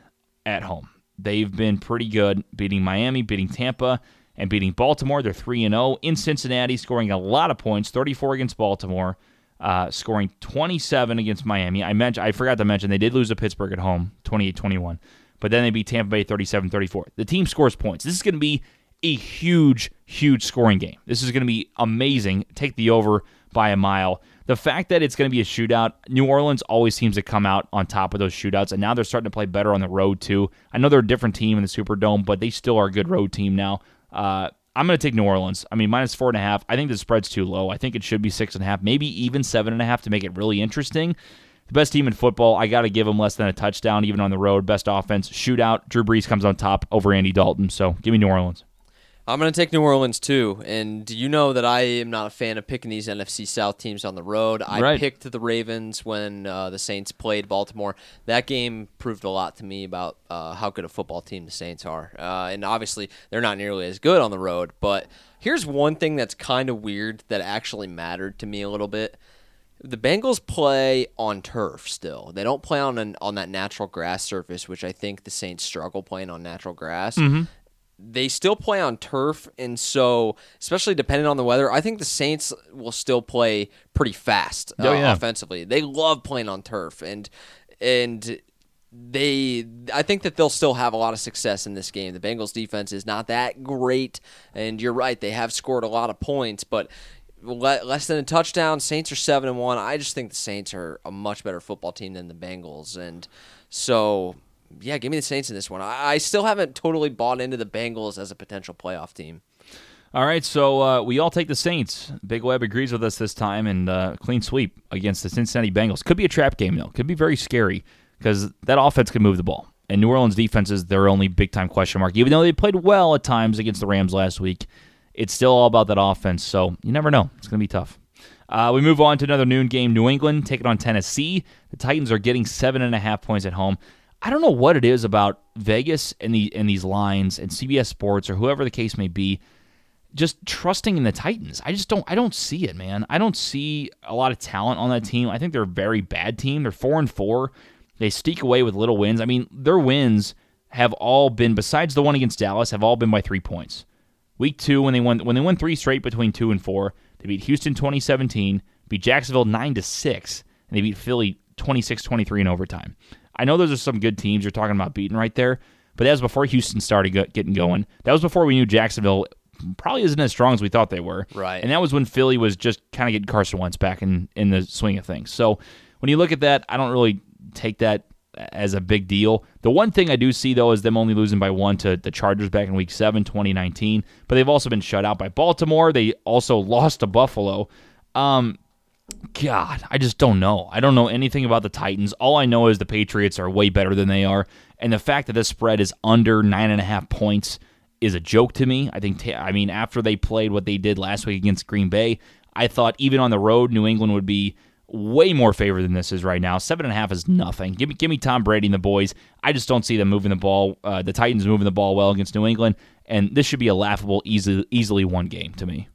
at home. They've been pretty good beating Miami, beating Tampa, and beating Baltimore. They're 3 0 in Cincinnati, scoring a lot of points 34 against Baltimore, uh, scoring 27 against Miami. I mentioned, I forgot to mention they did lose to Pittsburgh at home 28 21, but then they beat Tampa Bay 37 34. The team scores points. This is going to be a huge, huge scoring game. This is going to be amazing. Take the over by a mile. The fact that it's going to be a shootout, New Orleans always seems to come out on top of those shootouts, and now they're starting to play better on the road too. I know they're a different team in the Superdome, but they still are a good road team now. Uh, I'm going to take New Orleans. I mean, minus four and a half. I think the spread's too low. I think it should be six and a half, maybe even seven and a half to make it really interesting. The best team in football, I got to give them less than a touchdown, even on the road. Best offense, shootout. Drew Brees comes on top over Andy Dalton. So give me New Orleans. I'm going to take New Orleans too, and you know that I am not a fan of picking these NFC South teams on the road. I Right. picked the Ravens when uh, the Saints played Baltimore. That game proved a lot to me about uh, how good a football team the Saints are, uh, and obviously they're not nearly as good on the road. But here's one thing that's kind of weird that actually mattered to me a little bit. The Bengals play on turf still. They don't play on an, on that natural grass surface, which I think the Saints struggle playing on natural grass they still play on turf, and so especially depending on the weather, I think the Saints will still play pretty fast uh, Oh, yeah. offensively. They love playing on turf, and and they I think that they'll still have a lot of success in this game. The Bengals defense is not that great, and you're right, they have scored a lot of points, but less than a touchdown. Saints are seven and one. I just think the Saints are a much better football team than the Bengals, and so yeah, give me the Saints in this one. I, I still haven't totally bought into the Bengals as a potential playoff team. All right, so uh, we all take the Saints. Big Web agrees with us this time, and uh, clean sweep against the Cincinnati Bengals. Could be a trap game though. Could be very scary because that offense can move the ball, and New Orleans defense is their only big time question mark. Even though they played well at times against the Rams last week, it's still all about that offense. So you never know. It's going to be tough. Uh, we move on to another noon game. New England taking on Tennessee. The Titans are getting seven and a half points at home. I don't know what it is about Vegas and the and these lines and CBS Sports or whoever the case may be just trusting in the Titans. I just don't I don't see it, man. I don't see a lot of talent on that team. I think they're a very bad team. They're 4 and 4. They sneak away with little wins. I mean, their wins have all been besides the one against Dallas have all been by 3 points. Week 2 when they won when they won 3 straight between 2 and 4, they beat Houston 2017, beat Jacksonville 9 to 6, and they beat Philly 26-23 in overtime. I know those are some good teams you're talking about beating right there, but that was before Houston started getting going. That was before we knew Jacksonville probably isn't as strong as we thought they were. Right. And that was when Philly was just kind of getting Carson Wentz back in, in the swing of things. So when you look at that, I don't really take that as a big deal. The one thing I do see, though, is them only losing by one to the Chargers back in week 7, 2019. But they've also been shut out by Baltimore. They also *laughs* lost to Buffalo. Um, God, I just don't know. I don't know anything about the Titans. All I know is the Patriots are way better than they are, and the fact that this spread is under nine and a half points is a joke to me. I think. I mean, after they played what they did last week against Green Bay, I thought even on the road, New England would be way more favored than this is right now. Seven and a half is nothing. Give me, give me Tom Brady and the boys. I just don't see them moving the ball. Uh, the Titans moving the ball well against New England, and this should be a laughable, easy, easily one game to me.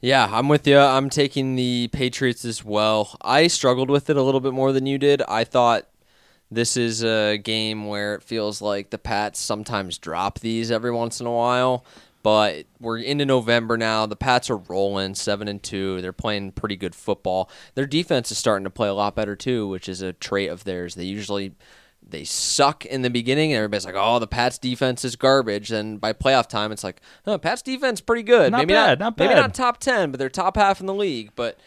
Yeah, I'm with you. I'm taking the Patriots as well. I struggled with it a little bit more than you did. I thought this is a game where it feels like the Pats sometimes drop these every once in a while. But we're into November now. The Pats are rolling seven and two. They're playing pretty good football. Their defense is starting to play a lot better too, which is a trait of theirs. They usually they suck in the beginning, and everybody's like, "Oh, the Pats defense is garbage." And by playoff time, it's like, "Oh, Pats defense pretty good. Not maybe bad, not, not maybe not top ten, but they're top half in the league." But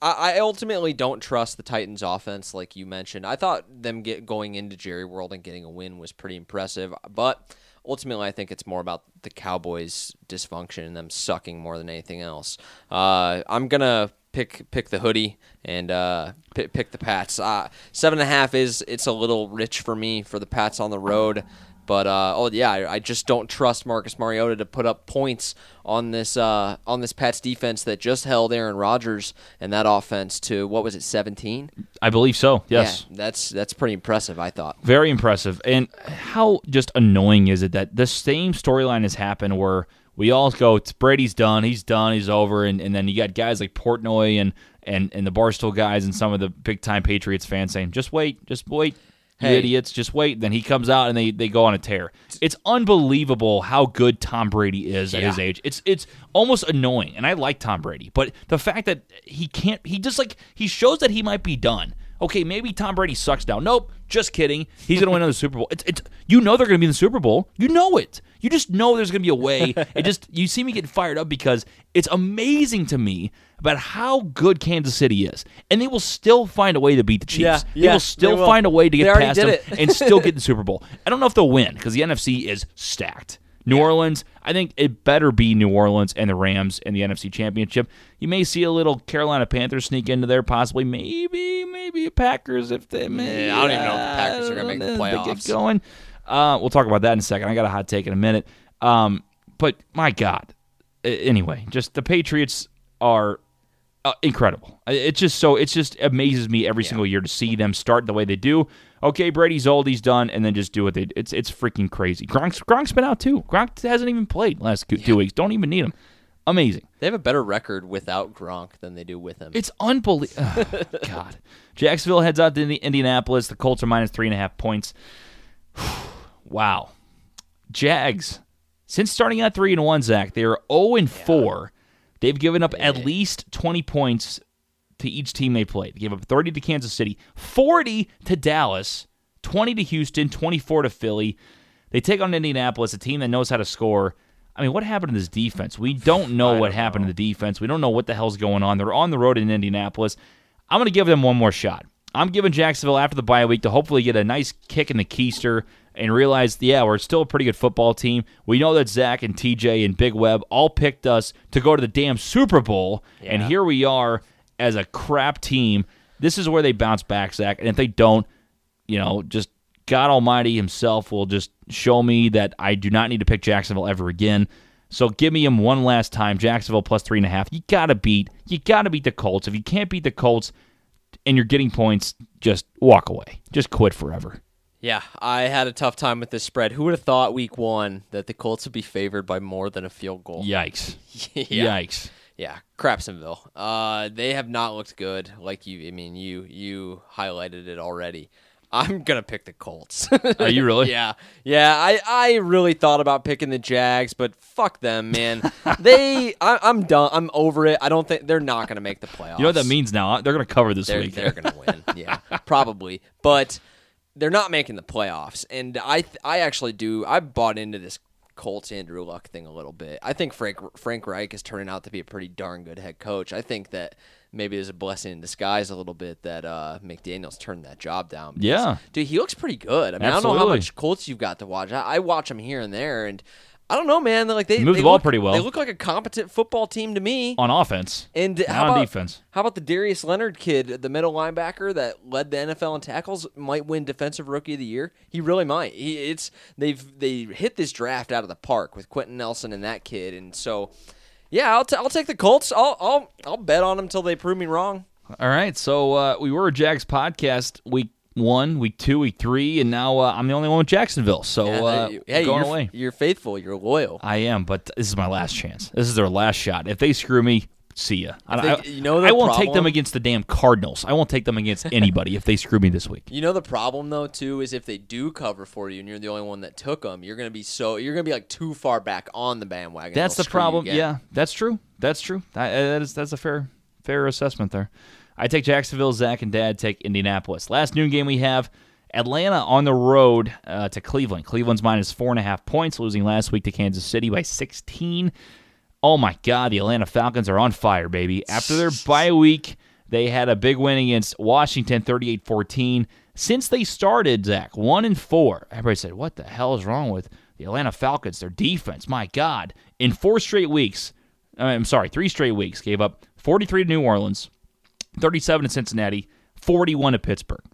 I, I ultimately don't trust the Titans' offense, like you mentioned. I thought them get going into Jerry World and getting a win was pretty impressive, but ultimately, I think it's more about the Cowboys' dysfunction and them sucking more than anything else. Uh, I'm gonna pick pick the hoodie and uh, pick, pick the Pats. Uh, seven and a half is it's a little rich for me for the Pats on the road. But uh, oh yeah, I, I just don't trust Marcus Mariota to put up points on this uh, on this Pats defense that just held Aaron Rodgers and that offense to what was it, seventeen? I believe so. Yes. Yeah, that's that's pretty impressive. I thought. Very impressive. And how just annoying is it that the same storyline has happened where we all go, Brady's done, he's done, he's over, and, and then you got guys like Portnoy and, and, and the Barstool guys and some of the big time Patriots fans saying, just wait, just wait. Hey. idiots, just wait. Then he comes out and they, they go on a tear. It's unbelievable how good Tom Brady is at Yeah. his age. It's it's almost annoying. And I like Tom Brady, but the fact that he can't he just like he shows that he might be done. Okay, maybe Tom Brady sucks now. Nope, just kidding. He's gonna win another Super Bowl. It's, it's you know they're gonna be in the Super Bowl. You know it. You just know there's gonna be a way. It just you see me getting fired up because it's amazing to me about how good Kansas City is, and they will still find a way to beat the Chiefs. Yeah, they yeah, will still they will. find a way to get past them and still get *laughs* the Super Bowl. I don't know if they'll win because the NFC is stacked. New Orleans, I think it better be New Orleans and the Rams in the NFC Championship. You may see a little Carolina Panthers sneak into there, possibly, maybe, maybe Packers if they. May, Yeah, I don't even know if the Packers are gonna make the playoffs. Get going. Uh, we'll talk about that in a second. I got a hot take in a minute. Um, but my God, anyway, just the Patriots are uh, incredible. It's just so it just amazes me every single year to see them start the way they do. Okay, Brady's old, he's done, and then just do what they. It's it's freaking crazy. Gronk's Gronk's been out too. Gronk hasn't even played last two, two weeks. Don't even need him. Amazing. They have a better record without Gronk than they do with him. It's unbelievable. *laughs* God. Jacksonville heads out to Indi- Indianapolis. The Colts are minus three and a half points. *sighs* wow. Jags. Since starting out three and one, Zach, they are zero and four. They've given up at least twenty points to each team they played. They gave up thirty to Kansas City, forty to Dallas, twenty to Houston, twenty-four to Philly. They take on Indianapolis, a team that knows how to score. I mean, what happened to this defense? We don't know *laughs* what happened to the defense. We don't know what the hell's going on. They're on the road in Indianapolis. I'm going to give them one more shot. I'm giving Jacksonville after the bye week to hopefully get a nice kick in the keister and realize, yeah, we're still a pretty good football team. We know that Zach and TJ and Big Web all picked us to go to the damn Super Bowl, and here we are as a crap team. This is where they bounce back, Zach. And if they don't, you know, just God Almighty Himself will just show me that I do not need to pick Jacksonville ever again. So give me him one last time. Jacksonville plus three and a half. You gotta beat. You gotta beat the Colts. If you can't beat the Colts and you're getting points, just walk away. Just quit forever. yeah, I had a tough time with this spread. Who would have thought week one that the Colts would be favored by more than a field goal? Yikes! *laughs* yeah. Yikes! Yeah, Crapsonville. Uh, they have not looked good. Like you, I mean, you you highlighted it already. I'm gonna pick the Colts. Are you really? *laughs* yeah, yeah. I I really thought about picking the Jags, but fuck them, man. *laughs* they, I, I'm done. I'm over it. I don't think they're not gonna make the playoffs. You know what that means now? They're gonna cover this They're week. they're gonna win. *laughs* Yeah, probably. But they're not making the playoffs, and I I actually do. I bought into this Colts Andrew Luck thing a little bit. I think Frank Frank Reich is turning out to be a pretty darn good head coach. I think that maybe there's a blessing in disguise a little bit that uh, McDaniels turned that job down. because, Yeah. dude, he looks pretty good. I mean, I don't know how much Colts you've got to watch. I, I watch them here and there, and I don't know, man. They're like they, They move they the ball look- pretty well. They look like a competent football team to me. on offense. And how on defense. How about the Darius Leonard kid, the middle linebacker that led the NFL in tackles, might win Defensive Rookie of the Year? He really might. He, it's they've they hit this draft out of the park with Quenton Nelson and that kid, and so yeah, I'll, t- I'll take the Colts. I'll I'll I'll bet on them until they prove me wrong. All right. So uh, we were a Jags podcast week one, week two, week three, and now uh, I'm the only one with Jacksonville. So Yeah, uh, hey, going you're, away. you're faithful. You're loyal. I am, but this is my last chance. This is their last shot. If they screw me, see ya. I, they- I- you know the I won't take them against the damn Cardinals. I won't take them against *laughs* anybody if they screw me this week. You know the problem though too is if they do cover for you and you're the only one that took them, you're gonna be so you're gonna be like too far back on the bandwagon. That's the problem. Yeah, that's true. That's true. That, that is that's a fair fair assessment there. I take Jacksonville. Zach and Dad take Indianapolis. Last noon game we have Atlanta on the road uh, to Cleveland. Cleveland's minus four and a half points, losing last week to Kansas City by 16. Oh my God, the Atlanta Falcons are on fire, baby. After their bye week, they had a big win against Washington, 38-14. Since they started, Zach, one and four. Everybody said, "What the hell is wrong with the Atlanta Falcons? Their defense, my God!" In four straight weeks, I'm sorry, three straight weeks, gave up 43 to New Orleans, 37 to Cincinnati, 41 to Pittsburgh.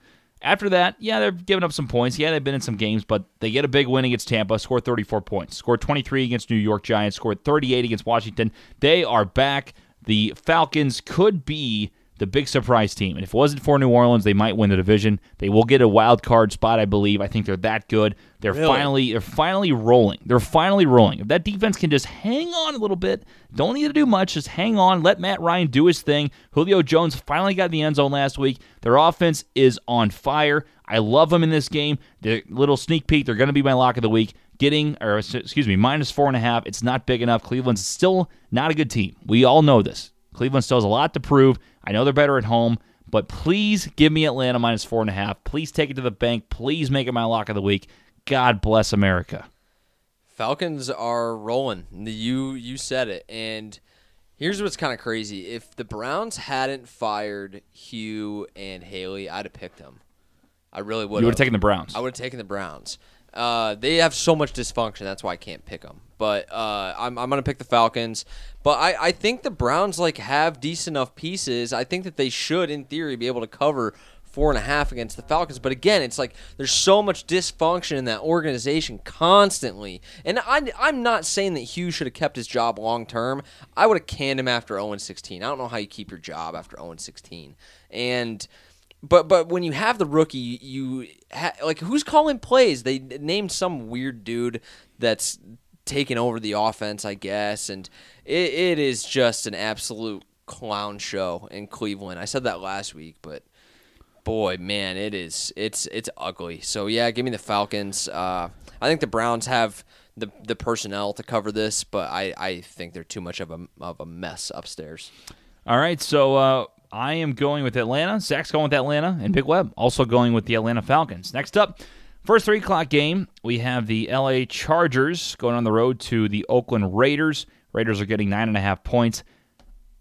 After that, yeah, they're giving up some points. Yeah, they've been in some games, but they get a big win against Tampa, scored 34 points, scored 23 against New York Giants, scored 38 against Washington. They are back. The Falcons could be the big surprise team. And if it wasn't for New Orleans, they might win the division. They will get a wild card spot, I believe. I think they're that good. They're Really? finally they're finally rolling. They're finally rolling. If that defense can just hang on a little bit, don't need to do much, just hang on, let Matt Ryan do his thing. Julio Jones finally got in the end zone last week. Their offense is on fire. I love them in this game. The little sneak peek, they're going to be my lock of the week. Getting, or excuse me, minus four and a half. It's not big enough. Cleveland's still not a good team. We all know this. Cleveland still has a lot to prove. I know they're better at home, but please give me Atlanta minus four and a half. Please take it to the bank. Please make it my lock of the week. God bless America. Falcons are rolling. You you said it. And here's what's kind of crazy. If the Browns hadn't fired Hue and Haley, I'd have picked them. I really would. You would have taken the Browns. I would have taken the Browns. Uh, they have so much dysfunction. That's why I can't pick them. But uh, I'm, I'm gonna pick the Falcons. But I, I think the Browns like have decent enough pieces. I think that they should, in theory, be able to cover four and a half against the Falcons. But again, it's like there's so much dysfunction in that organization constantly. And I, I'm not saying that Hue should have kept his job long term. I would have canned him after 0 16. I don't know how you keep your job after 0 16. And but but when you have the rookie, you ha- like who's calling plays? They named some weird dude that's taking over the offense, I guess, and it, it is just an absolute clown show in Cleveland. I said that last week, but boy, man, it is it's it's ugly. So yeah, give me the Falcons. Uh, I think the Browns have the the personnel to cover this, but I, I think they're too much of a of a mess upstairs. All right, so uh, I am going with Atlanta. Zach's going with Atlanta, and Big Web also going with the Atlanta Falcons. Next up, first three o'clock game, we have the LA Chargers going on the road to the Oakland Raiders. Raiders are getting nine and a half points.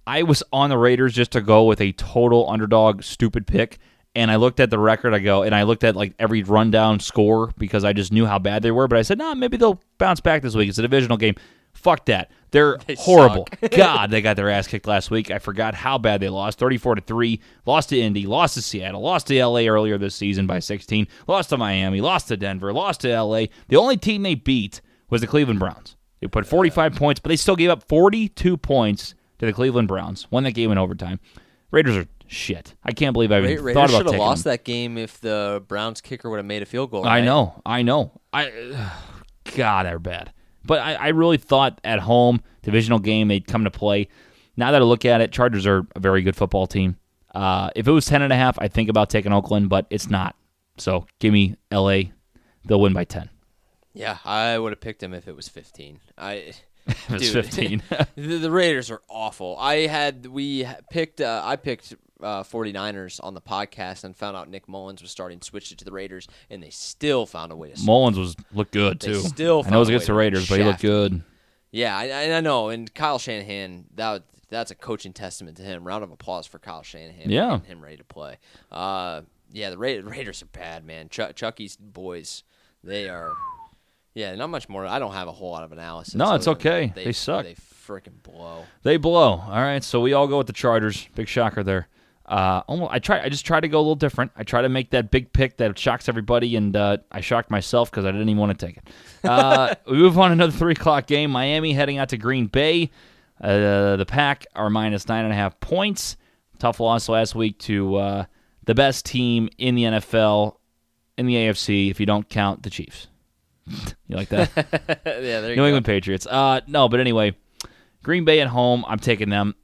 I was on the Raiders just to go with a total underdog stupid pick. And I looked at the record, I go, and I looked at like every rundown score because I just knew how bad they were. But I said, no, maybe they'll bounce back this week. It's a divisional game. Fuck that. They're *laughs* horrible. God, they got their ass kicked last week. I forgot how bad they lost. 34 to 3. Lost to Indy, lost to Seattle, lost to LA earlier this season by 16. Lost to Miami, lost to Denver, lost to LA. The only team they beat was the Cleveland Browns. They put 45 points, but they still gave up 42 points to the Cleveland Browns. Won that game in overtime. Raiders are shit. I can't believe I even Ra- thought Raiders about should have lost them. that game if the Browns kicker would have made a field goal. I know, I know. I *sighs* God, they're bad. But I, I really thought at home divisional game they'd come to play. Now that I look at it, Chargers are a very good football team. Uh, if it was ten and a half, I'd think about taking Oakland, but it's not. So give me L.A. They'll win by ten. Yeah, I would have picked them if it was 15. I *laughs* Dude. fifteen. *laughs* the, the Raiders are awful. I had we picked uh, I picked uh, 49ers on the podcast and found out Nick Mullens was starting switched it to the Raiders and they still found a way to Mullens was looked good They too. still I know it was against the Raiders, but he looked good. Yeah, I, I I know. And Kyle Shanahan, that that's a coaching testament to him. Round of applause for Kyle Shanahan. Yeah. him ready to play. Uh, yeah, the Ra- Raiders are bad, man. Chuck, Chucky's boys, they are. Yeah, not much more. I don't have a whole lot of analysis. No, it's okay. They, They suck. They freaking blow. They blow. All right, so we all go with the Chargers. Big shocker there. Uh, almost, I try. I just try to go a little different. I try to make that big pick that shocks everybody, and uh, I shocked myself because I didn't even want to take it. *laughs* Uh, we move on to another three o'clock game. Miami heading out to Green Bay. Uh, the Pack are minus nine and a half points. Tough loss last week to uh, the best team in the NFL in the AFC if you don't count the Chiefs. you like that? *laughs* yeah, there you New go. England Patriots. Uh, no, but anyway, Green Bay at home. I'm taking them.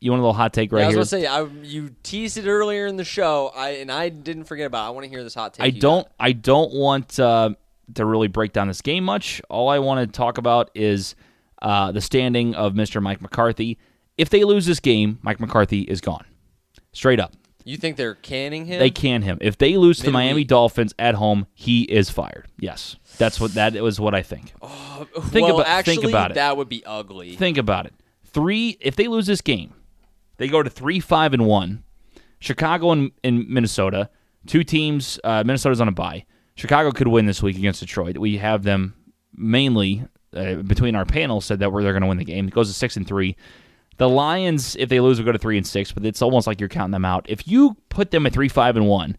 You want a little hot take right Yeah, I was here? gonna say I, you teased it earlier in the show, I and I didn't forget about. it. I want to hear this hot take. I don't. got. I don't want uh, to really break down this game much. All I want to talk about is uh, the standing of Mr. Mike McCarthy. If they lose this game, Mike McCarthy is gone. Straight up, You think they're canning him? they can him. If they lose to the Miami Dolphins at home, he is fired. Yes, that's what that was. What I think. Think well, about- actually, think about it. That would be ugly. Think about it. Three. If they lose this game, they go to three, five, and one. Chicago and, and Minnesota, two teams. Uh, Minnesota's on a bye. Chicago could win this week against Detroit. We have them mainly uh, between our panel said that we're they're going to win the game. It goes to six and three. The Lions, if they lose, will go to three and six. But it's almost like you're counting them out. If you put them at three, five, and one,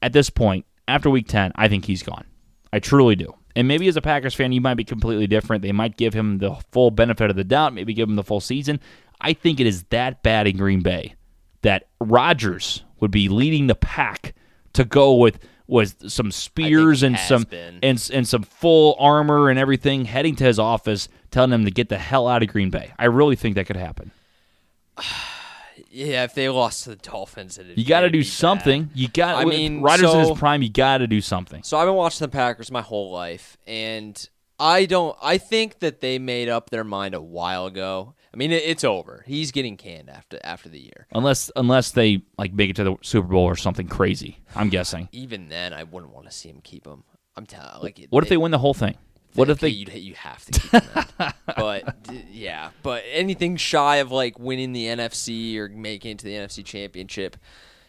at this point after week ten, I think he's gone. I truly do. And maybe as a Packers fan, you might be completely different. They might give him the full benefit of the doubt, maybe give him the full season. I think it is that bad in Green Bay that Rodgers would be leading the pack to go with with some spears and some been. and and some full armor and everything, heading to his office, telling him to get the hell out of Green Bay. I really think that could happen. *sighs* Yeah, if they lost to the Dolphins, it'd, You got to do be bad. something. You got. I mean, Rodgers in his prime. You got to do something. So I've been watching the Packers my whole life, and I don't. I think that they made up their mind a while ago. I mean, it, it's over. He's getting canned after after the year. Unless unless they like make it to the Super Bowl or something crazy. I'm guessing. Even then, I wouldn't want to see him keep him. I'm telling. Like, What if they win the whole thing? What if they? You, you have to keep him. *laughs* but d- yeah, but anything shy of like winning the NFC or making it to the NFC Championship,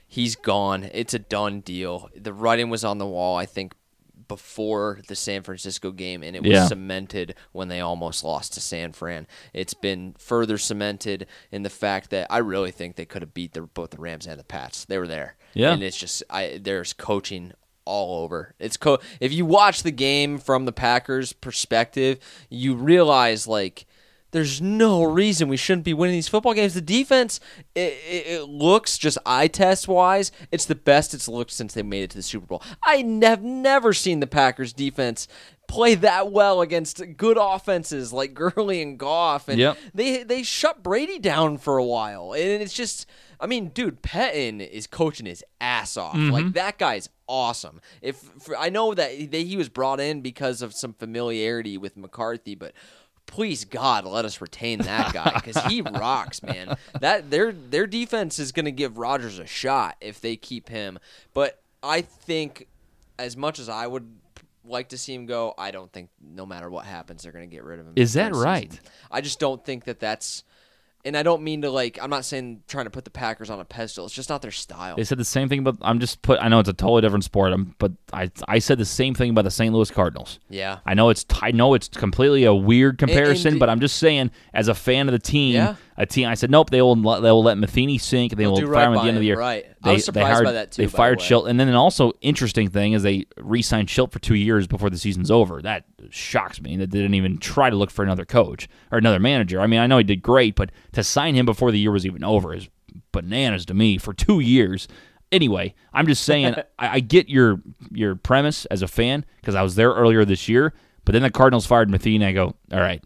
he's gone. It's a done deal. The writing was on the wall. I think before the San Francisco game, and it was Yeah. cemented when they almost lost to San Fran. It's been further cemented in the fact that I really think they could have beat the, both the Rams and the Pats. They were there. Yeah. and it's just I there's coaching all over. It's co- if you watch the game from the Packers perspective, you realize like there's no reason we shouldn't be winning these football games. The defense, it, it, it looks just eye test wise, it's the best it's looked since they made it to the Super Bowl. I have never seen the Packers defense play that well against good offenses like *laughs* Gurley and Goff, and Yep. they they shut Brady down for a while, and it's just. I mean, dude, Pettine is coaching his ass off. Mm-hmm. Like that guy's awesome. If for, I know that he, that he was brought in because of some familiarity with McCarthy, but please God, let us retain that guy because he *laughs* rocks, man. That their their defense is going to give Rodgers a shot if they keep him. But I think, as much as I would like to see him go, I don't think no matter what happens, they're going to get rid of him. Is that right? season. I just don't think that that's. And I don't mean to like. I'm not saying trying to put the Packers on a pedestal. It's just not their style. They said the same thing about. I'm just put. I know it's a totally different sport. But I I said the same thing about the St. Louis Cardinals. yeah. I know it's I know it's completely a weird comparison, and- but I'm just saying as a fan of the team, Yeah. A team. I said nope. They will let- they will let Matheny sink. They They'll will fire right him at the end of the year. right. I They, was surprised hired, by that, too, They the fired way. Shildt, and then an also interesting thing is they re-signed Shildt for two years before the season's over. That shocks me that they didn't even try to look for another coach or another manager. I mean, I know he did great, but to sign him before the year was even over is bananas to me for two years. Anyway, I'm just saying *laughs* I, I get your your premise as a fan because I was there earlier this year. But then the Cardinals fired Matheny. I go, all right.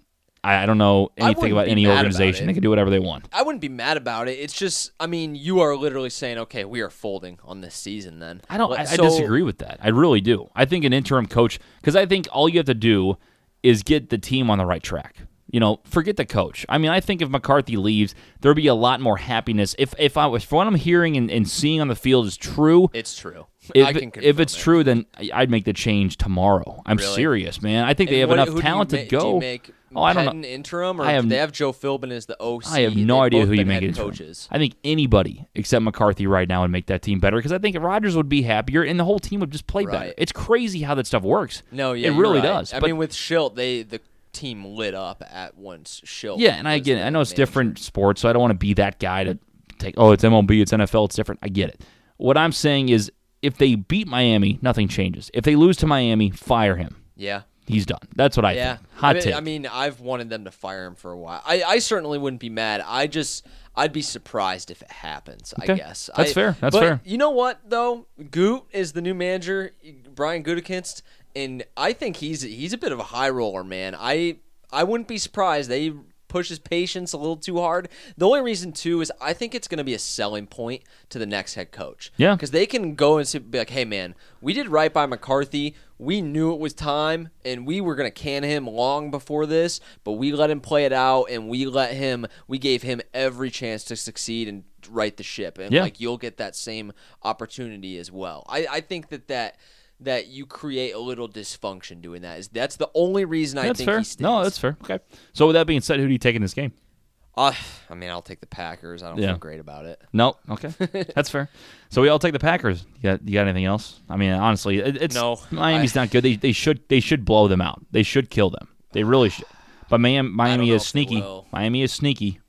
I, I don't know anything about any mad about organization. They can do whatever they want. I wouldn't be mad about it. It's just, I mean, you are literally saying, okay, we are folding on this season. Then I don't. I, I disagree with that. I really do. I think an interim coach because I think all you have to do is get the team on the right track. You know, forget the coach. I mean, I think if McCarthy leaves, there'll be a lot more happiness. If if I if what I'm hearing and, and seeing on the field is true, It's true. *laughs* if, I can if it's it. true, then I- I'd make the change tomorrow. I'm Really? serious, man. I think they And have what- enough do talent ma- to Do go. you make oh, I don't know. interim, or I have- they have Joe Philbin as the OC? I have no They've idea who you make it coaches. I think anybody except McCarthy right now would make that team better because I think Rodgers would be happier and the whole team would just play better. It's crazy how that stuff works. No, yeah, it really right. does. I But- mean, with Shildt, they the team lit up at once. Shildt. Yeah, and I get it. I know it's manager. different sports, so I don't want to be that guy to take, oh, it's MLB, it's NFL, it's different. I get it. What I'm saying is if they beat Miami, nothing changes. If they lose to Miami, fire him. Yeah, He's done. That's what I Yeah, think. Hot I mean, take. I mean, I've wanted them to fire him for a while. I, I certainly wouldn't be mad. I just, I'd be surprised if it happens. I Okay. guess That's I- fair. That's but fair. You know what though? Goot is the new manager, Brian Gutekunst, and I think he's he's a bit of a high roller, man. I I wouldn't be surprised they push his patience a little too hard. The only reason too is I think it's going to be a selling point to the next head coach. Yeah. because they can go and say, be like, "Hey, man, we did right by McCarthy. We knew it was time, and we were going to can him long before this, but we let him play it out, and we let him. We gave him every chance to succeed and right the ship, and Yeah. like you'll get that same opportunity as well. I, I think that that." That you create a little dysfunction doing that is that's the only reason I that's think fair. he stays. No, that's fair. Okay. So with that being said, who do you take in this game? Uh, I mean, I'll take the Packers. I don't Yeah. feel great about it. No. Okay. *laughs* That's fair. So we all take the Packers. You got, you got anything else? I mean, honestly, it, it's No, Miami's not good. They, they should they should blow them out. They should kill them. They really should. But Miami, Miami is sneaky. Miami is sneaky.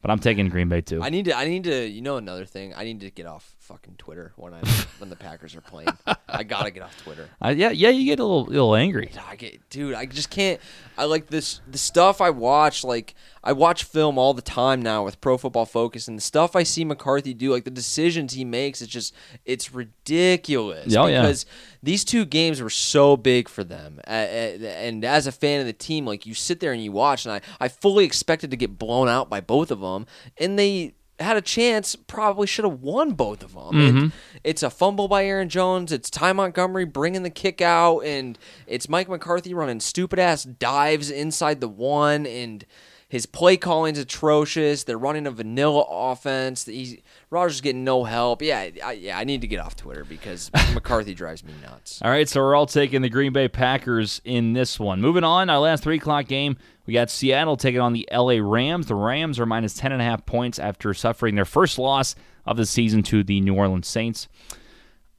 But I'm taking Green Bay too. I need to. I need to. You know, another thing. I need to get off fucking Twitter when I when the Packers are playing. I gotta get off Twitter. *laughs* Uh, yeah, yeah, you get a little little angry. I get, dude. I just can't. I like this. The stuff I watch, like I watch film all the time now with Pro Football Focus, and the stuff I see McCarthy do, like the decisions he makes, it's just it's ridiculous. Oh, yeah. because these two games were so big for them, and as a fan of the team, like you sit there and you watch, and I I fully expected to get blown out by both of them, and they had a chance, probably should have won both of them. Mm-hmm. It- it's a fumble by Aaron Jones. It's Ty Montgomery bringing the kick out, and it's Mike McCarthy running stupid ass dives inside the one, and his play calling's atrocious. They're running a vanilla offense. He's Rodgers getting no help. Yeah, I, yeah, I need to get off Twitter because *laughs* McCarthy drives me nuts. All right, so we're all taking the Green Bay Packers in this one. Moving on, our last three o'clock game, we got Seattle taking on the LA Rams. The Rams are minus ten and a half points after suffering their first loss of the season to the New Orleans Saints.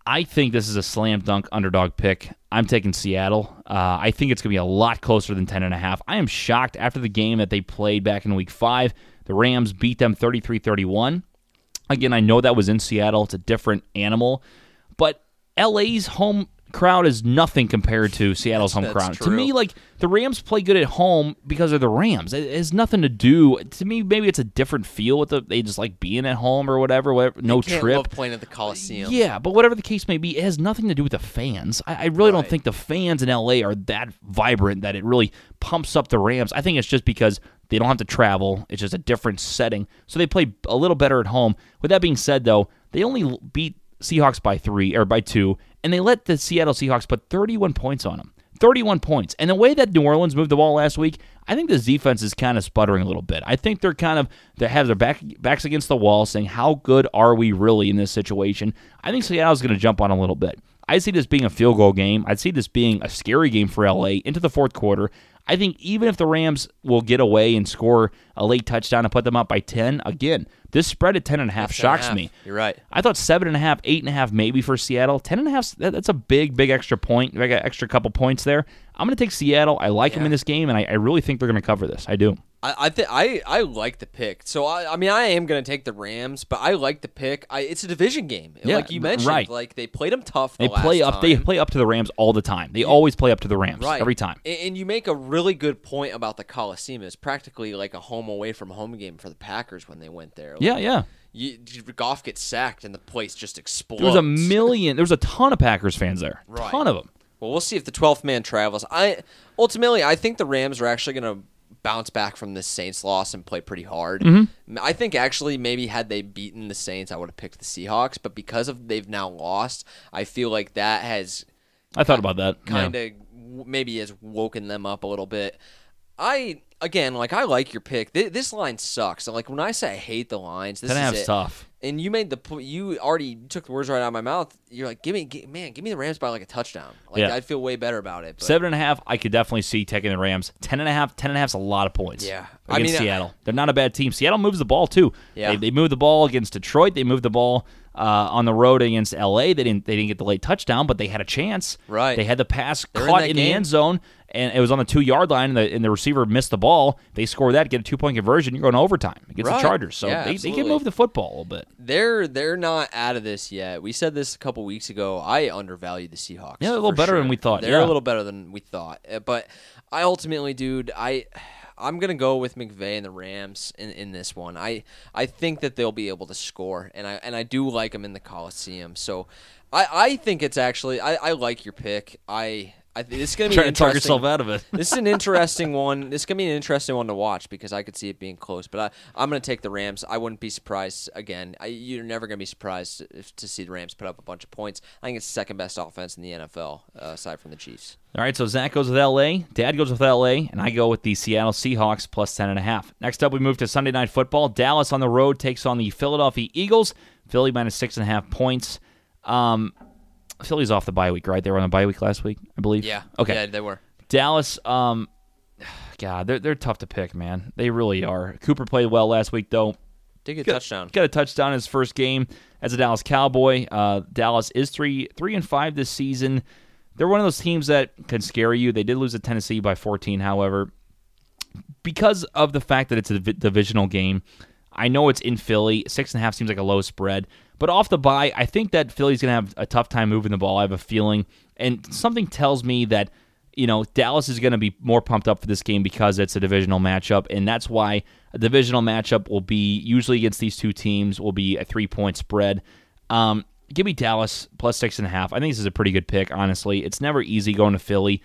I think this is a slam dunk underdog pick. I'm taking Seattle. Uh, I think it's going to be a lot closer than 10.5. I am shocked after the game that they played back in week five. The Rams beat them 33 31. Again, I know that was in Seattle. It's a different animal. But LA's home crowd is nothing compared to Seattle's home crowd. To me, like the Rams play good at home because of the Rams. It has nothing to do. To me, maybe it's a different feel with the they just like being at home or whatever. whatever no trip. playing at the Coliseum. Yeah, but whatever the case may be, it has nothing to do with the fans. I, I really don't think the fans in LA are that vibrant that it really pumps up the Rams. I think it's just because they don't have to travel. It's just a different setting. So they play a little better at home. With that being said, though, they only beat Seahawks by three or by two, and they let the Seattle Seahawks put 31 points on them. 31 points. And the way that New Orleans moved the ball last week, I think this defense is kind of sputtering a little bit. I think they're kind of they have their back backs against the wall saying, How good are we really in this situation? I think Seattle's gonna jump on a little bit. I see this being a field goal game. I see this being a scary game for LA into the fourth quarter. I think even if the Rams will get away and score a late touchdown and put them up by 10, again, this spread at 10 and a half shocks half. me. You're right. I thought seven and a half, eight and a half, maybe for Seattle. Ten and a half, that, that's a big, big extra point. I got extra couple points there. I'm going to take Seattle. I like them in this game, and I, I really think they're going to cover this. I do. I I, th- I I like the pick. So I I mean I am gonna take the Rams, but I like the pick. I, it's a division game, Yeah, like you mentioned. right. Like they played them tough. They play up. They play up to the Rams all the time. They always play up to the Rams right every time. And, and you make a really good point about the Coliseum. It's practically like a home away from home game for the Packers when they went there. Like, Yeah, yeah. You, Goff gets sacked and the place just explodes. There was a million. There was a ton of Packers fans there. Right. Ton of them. Well, we'll see if the 12th man travels. I ultimately I think the Rams are actually going to bounce back from this Saints loss and play pretty hard. Mm-hmm. I think actually maybe had they beaten the Saints, I would have picked the Seahawks, but because of they've now lost, I feel like that has I thought about that. Kind of maybe has woken them up a little bit. I again, like I like your pick. Th- this line sucks. Like when I say I hate the lines, this Ten is it. tough. And you made the you already took the words right out of my mouth. You're like, give me, gi- man, give me the Rams by like a touchdown. Like Yeah. I'd feel way better about it. But Seven and a half, I could definitely see taking the Rams. Ten and a half, ten and a half's a lot of points. Yeah. against I mean, Seattle, they're not a bad team. Seattle moves the ball too. Yeah. they, they move the ball against Detroit. They moved the ball uh, on the road against LA. They didn't. They didn't get the late touchdown, but they had a chance. Right. They had the pass They're caught that in, the end zone, and it was on the two yard line, and the, and the receiver missed the ball. They score that, get a two point conversion, you're going to overtime against Right. the Chargers. So Yeah, they, they can move the football a little bit. They're they're not out of this yet. We said this a couple weeks ago. I undervalued the Seahawks. Yeah, a little better sure. than we thought, They're yeah. a little better than we thought. Uh, But I ultimately, dude, I I'm gonna go with McVay and the Rams in, in this one. I I think that they'll be able to score, and I and I do like them in the Coliseum. So I I think it's actually I, I like your pick. I. I, this is gonna be Trying to talk yourself out of it. this is an interesting one. This is gonna be an interesting one to watch because I could see it being close. But I, I'm gonna take the Rams. I wouldn't be surprised again. I, you're never gonna be surprised if, to see the Rams put up a bunch of points. I think it's second best offense in the NFL uh, aside from the Chiefs. All right, so Zach goes with LA, Dad goes with LA, and I go with the Seattle Seahawks plus 10.5. Next up, we move to Sunday Night Football. Dallas on the road takes on the Philadelphia Eagles. Philly minus 6.5 points. Um, Philly's off the bye week, right? They were on the bye week last week, I believe. Yeah. Okay. Yeah, they were. Dallas, um, *sighs* God, they're, they're tough to pick, man. They really are. Cooper played well last week, though. Did get a Got- touchdown. Got a touchdown in his first game as a Dallas Cowboy. Uh, Dallas is three three and five this season. They're one of those teams that can scare you. They did lose to Tennessee by 14, however, because of the fact that it's a div- divisional game. I know it's in Philly. Six and a half seems like a low spread, but off the bye, I think that Philly's going to have a tough time moving the ball. I have a feeling, and something tells me that you know Dallas is going to be more pumped up for this game because it's a divisional matchup, and that's why a divisional matchup will be usually against these two teams will be a three point spread. Um, give me Dallas plus six and a half. I think this is a pretty good pick. Honestly, it's never easy going to Philly.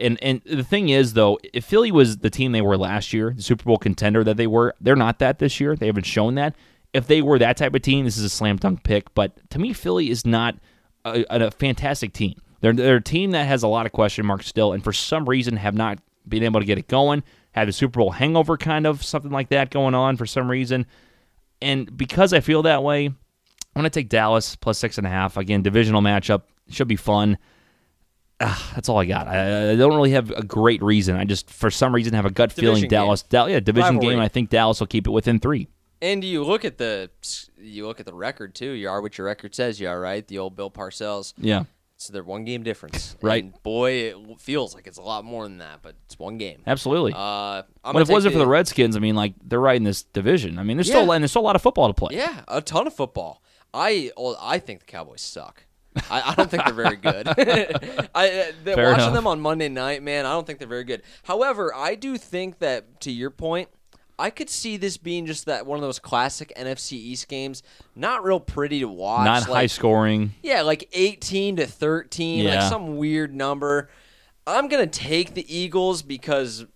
And and the thing is though, if Philly was the team they were last year, the Super Bowl contender that they were, they're not that this year. They haven't shown that. If they were that type of team, this is a slam dunk pick. But to me, Philly is not a, a fantastic team. They're they're a team that has a lot of question marks still, and for some reason have not been able to get it going. Had a Super Bowl hangover, kind of something like that going on for some reason. And because I feel that way, I'm going to take Dallas plus six and a half. Again, divisional matchup should be fun. Ah, that's all I got. I, I don't really have a great reason. I just, for some reason, have a gut feeling Division Dallas. Dal- yeah, division Rivalry. game. I think Dallas will keep it within three. And you look at the you look at the record too. You are what your record says you are, right? The old Bill Parcells. Yeah, It's their one game difference. *laughs* Right. And boy, it feels like it's a lot more than that, but it's one game. absolutely. Uh, I'm but if it wasn't take for the Redskins, I mean, like they're right in this division. I mean, there's still and there's still a lot of football to play. Yeah, a ton of football. I well, I think the Cowboys suck. I, I don't think they're very good. *laughs* *laughs* I uh, the, watching enough. them on Monday night, man, I don't think they're very good. However, I do think that to your point, I could see this being just that one of those classic NFC East games, not real pretty to watch. Not like, high scoring. Yeah, like 18 to 13, like some weird number. I'm going to take the Eagles because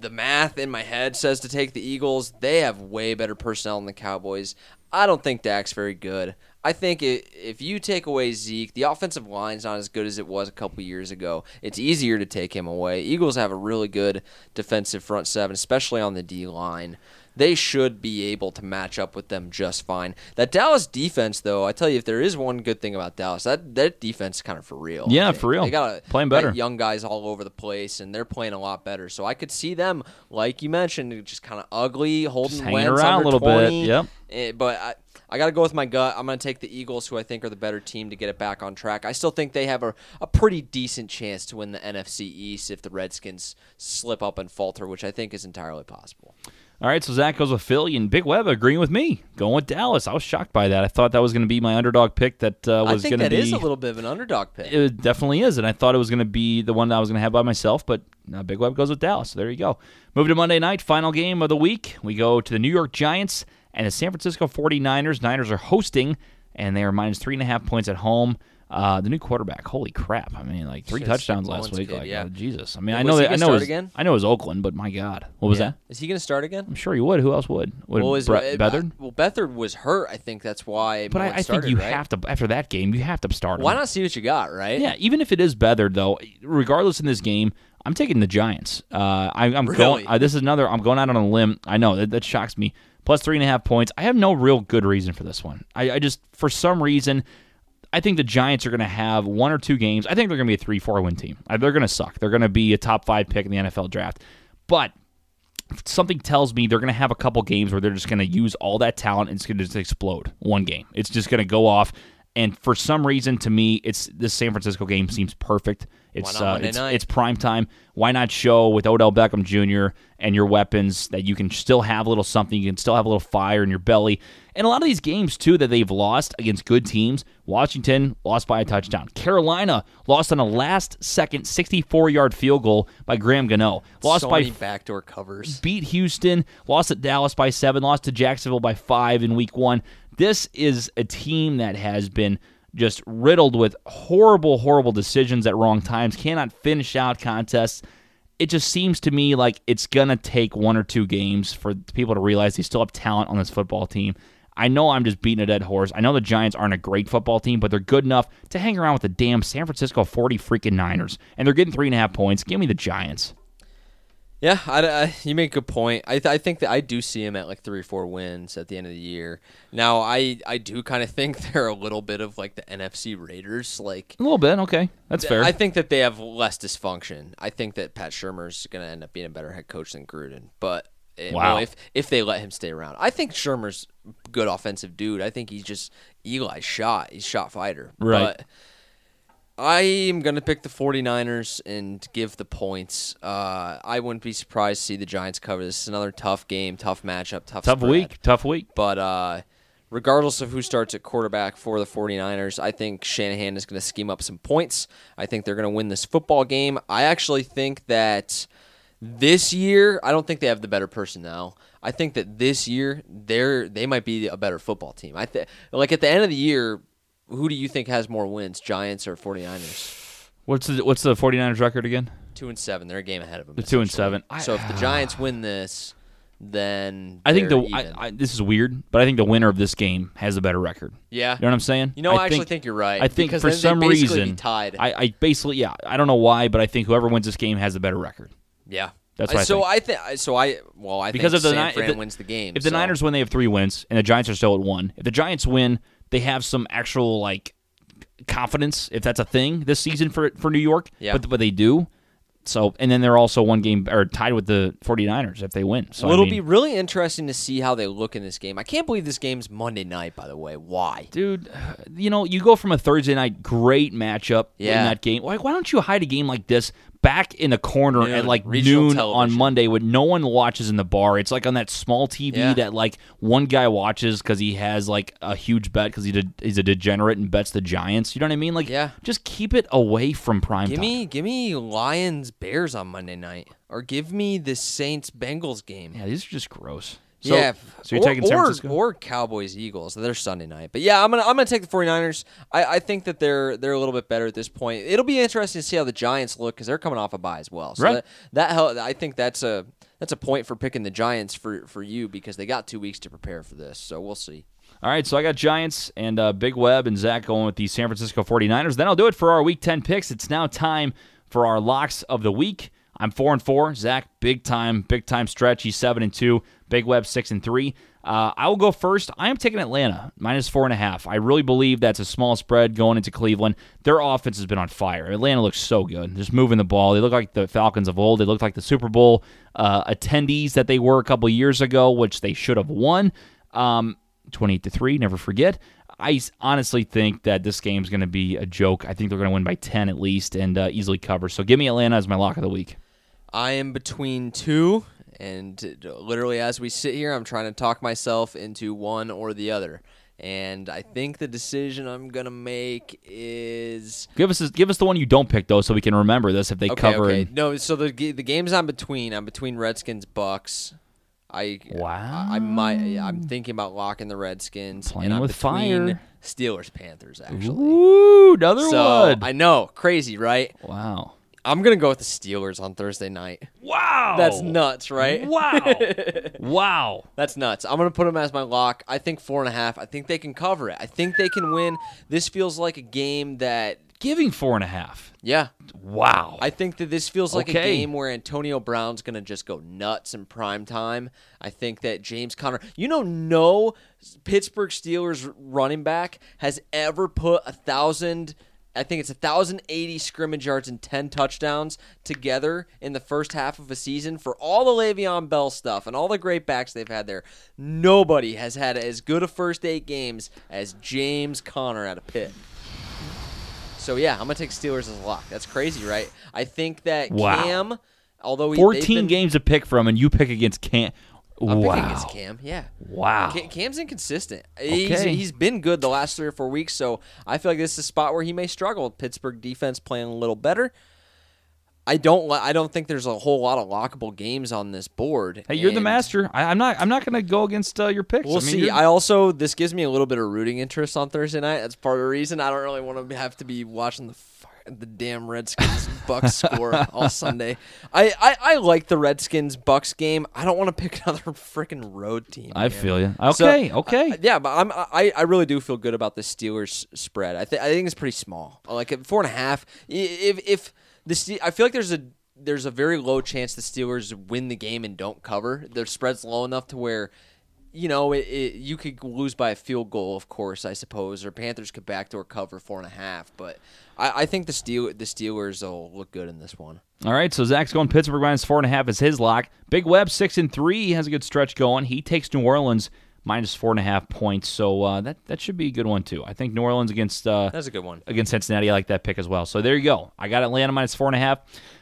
the math in my head says to take the Eagles. They have way better personnel than the Cowboys. I don't think Dak's very good. I think i if you take away Zeke, the offensive line's not as good as it was a couple years ago. It's easier to take him away. Eagles have a really good defensive front seven, especially on the D line. They should be able to match up with them just fine. That Dallas defense, though, I tell you, if there is one good thing about Dallas, that that defense is kind of for real. Yeah, for real. They got a, Playing better. young guys all over the place, and they're playing a lot better. So I could see them, like you mentioned, just kind of ugly, holding Just hanging around a little bit, yep. Eh, but I, I got to go with my gut. I'm going to take the Eagles, who I think are the better team, to get it back on track. I still think they have a, a pretty decent chance to win the NFC East if the Redskins slip up and falter, which I think is entirely possible. All right, so Zach goes with Philly and Big Web agreeing with me, going with Dallas. I was shocked by that. I thought that was going to be my underdog pick. That uh, was going to be. that be. is a little bit of an underdog pick. It definitely is, and I thought it was going to be the one that I was going to have by myself, but uh, Big Web goes with Dallas. So there you go. Move to Monday night, final game of the week. We go to the New York Giants and the San Francisco 49ers. Niners are hosting, and they are minus three and a half points at home. Uh, the new quarterback, holy crap! I mean, like three Shit, touchdowns Steve last week. kid, like, yeah. uh, Jesus. I mean, Yeah, I was know he that I gonna know start it was, again? I know it was Oakland, but my God, what was Yeah. that? Is he going to start again? I'm sure he would. Who else would? Would Well, is Brett uh, Beathard? Well, Beathard was hurt. I think that's why. But I, Mullens I think started, you right? have to after that game. You have to start him. Why not see what you got, right? Yeah, even if it is Beathard, though, regardless in this game, I'm taking the Giants. Uh, I, I'm Really? going. Uh, this is another. I'm going out on a limb. I know that, that shocks me. Plus three and a half points. I have no real good reason for this one. I, I just, for some reason, I think the Giants are going to have one or two games. I think they're going to be a three, four win team. They're going to suck. They're going to be a top five pick in the NFL draft. But something tells me they're going to have a couple games where they're just going to use all that talent and it's going to just explode one game. It's just going to go off. And for some reason, to me, it's this San Francisco game seems perfect. It's uh, it's, night? it's prime time. Why not show with Odell Beckham Jr. and your weapons that you can still have a little something, you can still have a little fire in your belly. And a lot of these games too that they've lost against good teams. Washington lost by a touchdown. Carolina lost on a last second 64 yard field goal by Graham Gano. Lost so by many backdoor covers. beat Houston, lost at Dallas by seven, lost to Jacksonville by five in week one. This is a team that has been just riddled with horrible, horrible decisions at wrong times, cannot finish out contests. It just seems to me like it's going to take one or two games for people to realize they still have talent on this football team. I know I'm just beating a dead horse. I know the Giants aren't a great football team, but they're good enough to hang around with the damn San Francisco 40 freaking Niners. And they're getting three and a half points. Give me the Giants. Yeah, I, I- you make a good point. I, th- I think that I do see him at like three or four wins at the end of the year. Now, I, I do kind of *laughs* think they're a little bit of like the NFC Raiders. Like, A little bit. Okay. That's fair. I think that they have less dysfunction. I think that Pat Shurmur's going to end up being a better head coach than Gruden. But eh, Wow. well, if if they let him stay around, I think Shermer's good offensive dude. I think he's just Eli's shot. He's shot fighter. Right. But I am going to pick the 49ers and give the points. Uh, I wouldn't be surprised to see the Giants cover. This is another tough game, tough matchup, tough Tough spread. week. Tough week. But uh, regardless of who starts at quarterback for the 49ers, I think Shanahan is going to scheme up some points. I think they're going to win this football game. I actually think that this year, I don't think they have the better personnel. I think that this year they're they might be a better football team. I think like at the end of the year, who do you think has more wins, Giants or 49ers? What's the what's the 49ers record again? Two and seven. They're a game ahead of them. The two and essentially. seven. I- so if the uh, Giants win this, then I think the I. I, this is weird, but I think the winner of this game has a better record. yeah. You know what I'm saying? You know, I, I actually think, you're right. I think because for some reason be tied. I, I basically yeah I don't know why, but I think whoever wins this game has a better record. yeah, That's I- what I so think. I think. So I well, I Because think if the San Ni- if Fran the- wins the game. If the so- Niners win, they have three wins, and the Giants are still at one. If the Giants win, they have some actual like confidence, if that's a thing this season for for New York. Yeah. But but they do. So and then they're also one game or tied with the 49ers if they win. So well, it'll mean, be really interesting to see how they look in this game. I can't believe this game's Monday night. By the way, why? dude. You know, you go from a Thursday night great matchup in that game. Why, why don't you hide a game like this back in the corner Noon, at like noon on. Monday when no one watches in the bar? It's like on that small TV Yeah. that like one guy watches because he has like a huge bet because he did, he's a degenerate and bets the Giants. You know what I mean? Like, Yeah. just keep it away from prime Give time. me, give me Lions Bears on Monday night, or give me the Saints Bengals game. yeah, these are just gross. So, yeah, So you're or, taking San or, Francisco? or Cowboys Eagles. They're Sunday night. But yeah, I'm gonna I'm gonna take the 49ers. I, I think that they're they're a little bit better at this point. It'll be interesting to see how the Giants look because they're coming off a bye as well. So Right. that, that hel- I think that's a that's a point for picking the Giants for for you because they got two weeks to prepare for this. So we'll see. All right, so I got Giants and uh, Big Web and Zach going with the San Francisco 49ers. Then I'll do it for our Week 10 picks. It's now time for our locks of the week. I'm four and four. Zach, big time, big time stretch. He's seven and two. Big Web six and three. Uh, I will go first. I am taking Atlanta minus four and a half. I really believe that's a small spread going into Cleveland. Their offense has been on fire. Atlanta looks so good, just moving the ball. They look like the Falcons of old. They look like the Super Bowl uh, attendees that they were a couple years ago, which they should have won. Um, 28 to 3, never forget. I honestly think that this game's going to be a joke. I think they're going to win by 10 at least and uh, easily cover. So give me Atlanta as my lock of the week. I am between two, and uh, literally as we sit here, I'm trying to talk myself into one or the other. And I think the decision I'm gonna make is Give us give us the one you don't pick though, so we can remember this if they okay. cover. okay. and- No, so the the games I'm between. I'm between Redskins Bucks. I Wow. I, I might. I'm thinking about locking the Redskins. Playing and I'm with fire. Steelers Panthers actually. Ooh, another So one. I know, crazy, right? wow. I'm gonna go with the Steelers on Thursday night. Wow. That's nuts, right? Wow. *laughs* wow. That's nuts. I'm gonna put them as my lock. I think four and a half. I think they can cover it. I think they can win. This feels like a game that, Giving four and a half. yeah. Wow. I think that this feels like a game where Antonio Brown's gonna just go nuts in prime time. I think that James Conner, you know, no Pittsburgh Steelers running back has ever put a thousand. I think it's 1,080 scrimmage yards and 10 touchdowns together in the first half of a season for all the Le'Veon Bell stuff and all the great backs they've had there. Nobody has had as good a first eight games as James Conner out of Pitt. So yeah, I'm gonna take Steelers as a lock. That's crazy, right? I think that Wow. Cam, although he, 14 been- games to pick from, and you pick against Cam. I'm wow. picking against Cam. Yeah. Wow. Ca- Cam's inconsistent. He's, Okay. he's been good the last three or four weeks, so I feel like this is a spot where he may struggle. Pittsburgh defense playing a little better. I don't. I don't think there's a whole lot of lockable games on this board. Hey, you're the master. I, I'm not. I'm not going to go against uh, your picks. We'll I mean, see. you're- I also this gives me a little bit of rooting interest on Thursday night. That's part of the reason I don't really want to have to be watching the the damn Redskins Bucks score all Sunday. I, I I like the Redskins Bucks game. I don't want to pick *laughs* another freaking road team. I man. feel you. So, Okay. okay. uh, yeah, but I'm I, I really do feel good about the Steelers spread. I think I think it's pretty small. Like at four and a half. If if the Ste- I feel like there's a there's a very low chance the Steelers win the game and don't cover. Their spread's low enough to where. You know, it, it, you could lose by a field goal, of course, I suppose, or Panthers could backdoor cover four and a half. But I, I think the Steel the Steelers will look good in this one. All right, so Zach's going Pittsburgh minus four and a half is his lock. Big Web six and three. He has a good stretch going. He takes New Orleans minus four and a half points. So uh, that that should be a good one too. I think New Orleans against uh, That's a good one. against Cincinnati. I like that pick as well. So there you go. I got Atlanta minus four and a half.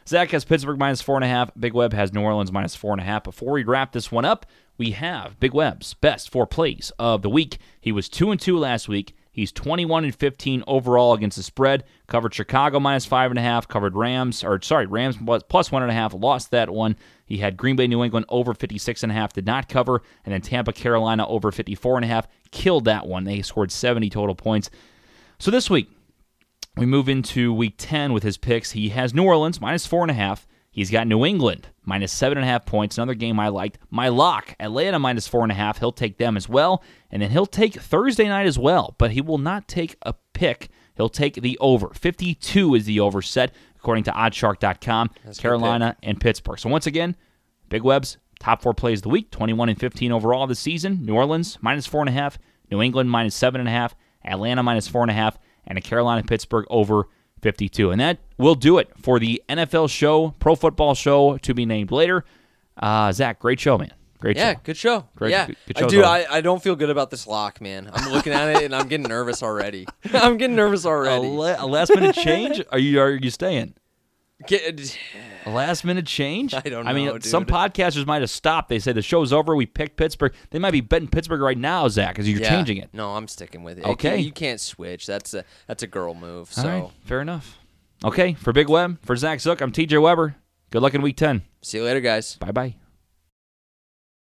Zach has Pittsburgh minus four and a half. Big Web has New Orleans minus four and a half. Before we wrap this one up, we have Big Web's best four plays of the week. He was two and two last week. He's 21 and 15 overall against the spread. Covered Chicago minus five and a half. Covered Rams, or sorry, Rams plus one and a half. Lost that one. He had Green Bay, New England over 56 and a half. Did not cover, and then Tampa, Carolina over 54 and a half. Killed that one. They scored 70 total points. So this week, we move into week 10 with his picks. He has New Orleans minus four and a half. He's got New England minus seven and a half points. Another game I liked. My lock, Atlanta minus four and a half. He'll take them as well. And then he'll take Thursday night as well, but he will not take a pick. He'll take the over. 52 is the over set, according to oddsshark.com. Carolina and Pittsburgh. So once again, Big Web's top four plays of the week 21 and 15 overall this season. New Orleans minus four and a half. New England minus seven and a half. Atlanta minus four and a half. And a Carolina Pittsburgh over 52. And that will do it for the NFL show, pro football show to be named later. Uh, Zach, great show, man. Great Yeah, show. good show. Great- yeah, good- good I show, do. I, I don't feel good about this lock, man. I'm looking at it and I'm getting nervous already. *laughs* I'm getting nervous A, already. la- a last minute change? Are you are you staying? Get- *sighs* A last minute change? *laughs* I don't know. I mean, know, some podcasters might have stopped. They say the show's over. We picked Pittsburgh. They might be betting Pittsburgh right now, Zach, because you're yeah. changing it. No, I'm sticking with it. Okay. you can't switch. That's a that's a girl move. So All right, fair enough. Okay, for Big Web, for Zach Zook, I'm TJ Weber. Good luck in week 10. see you later, guys. Bye bye.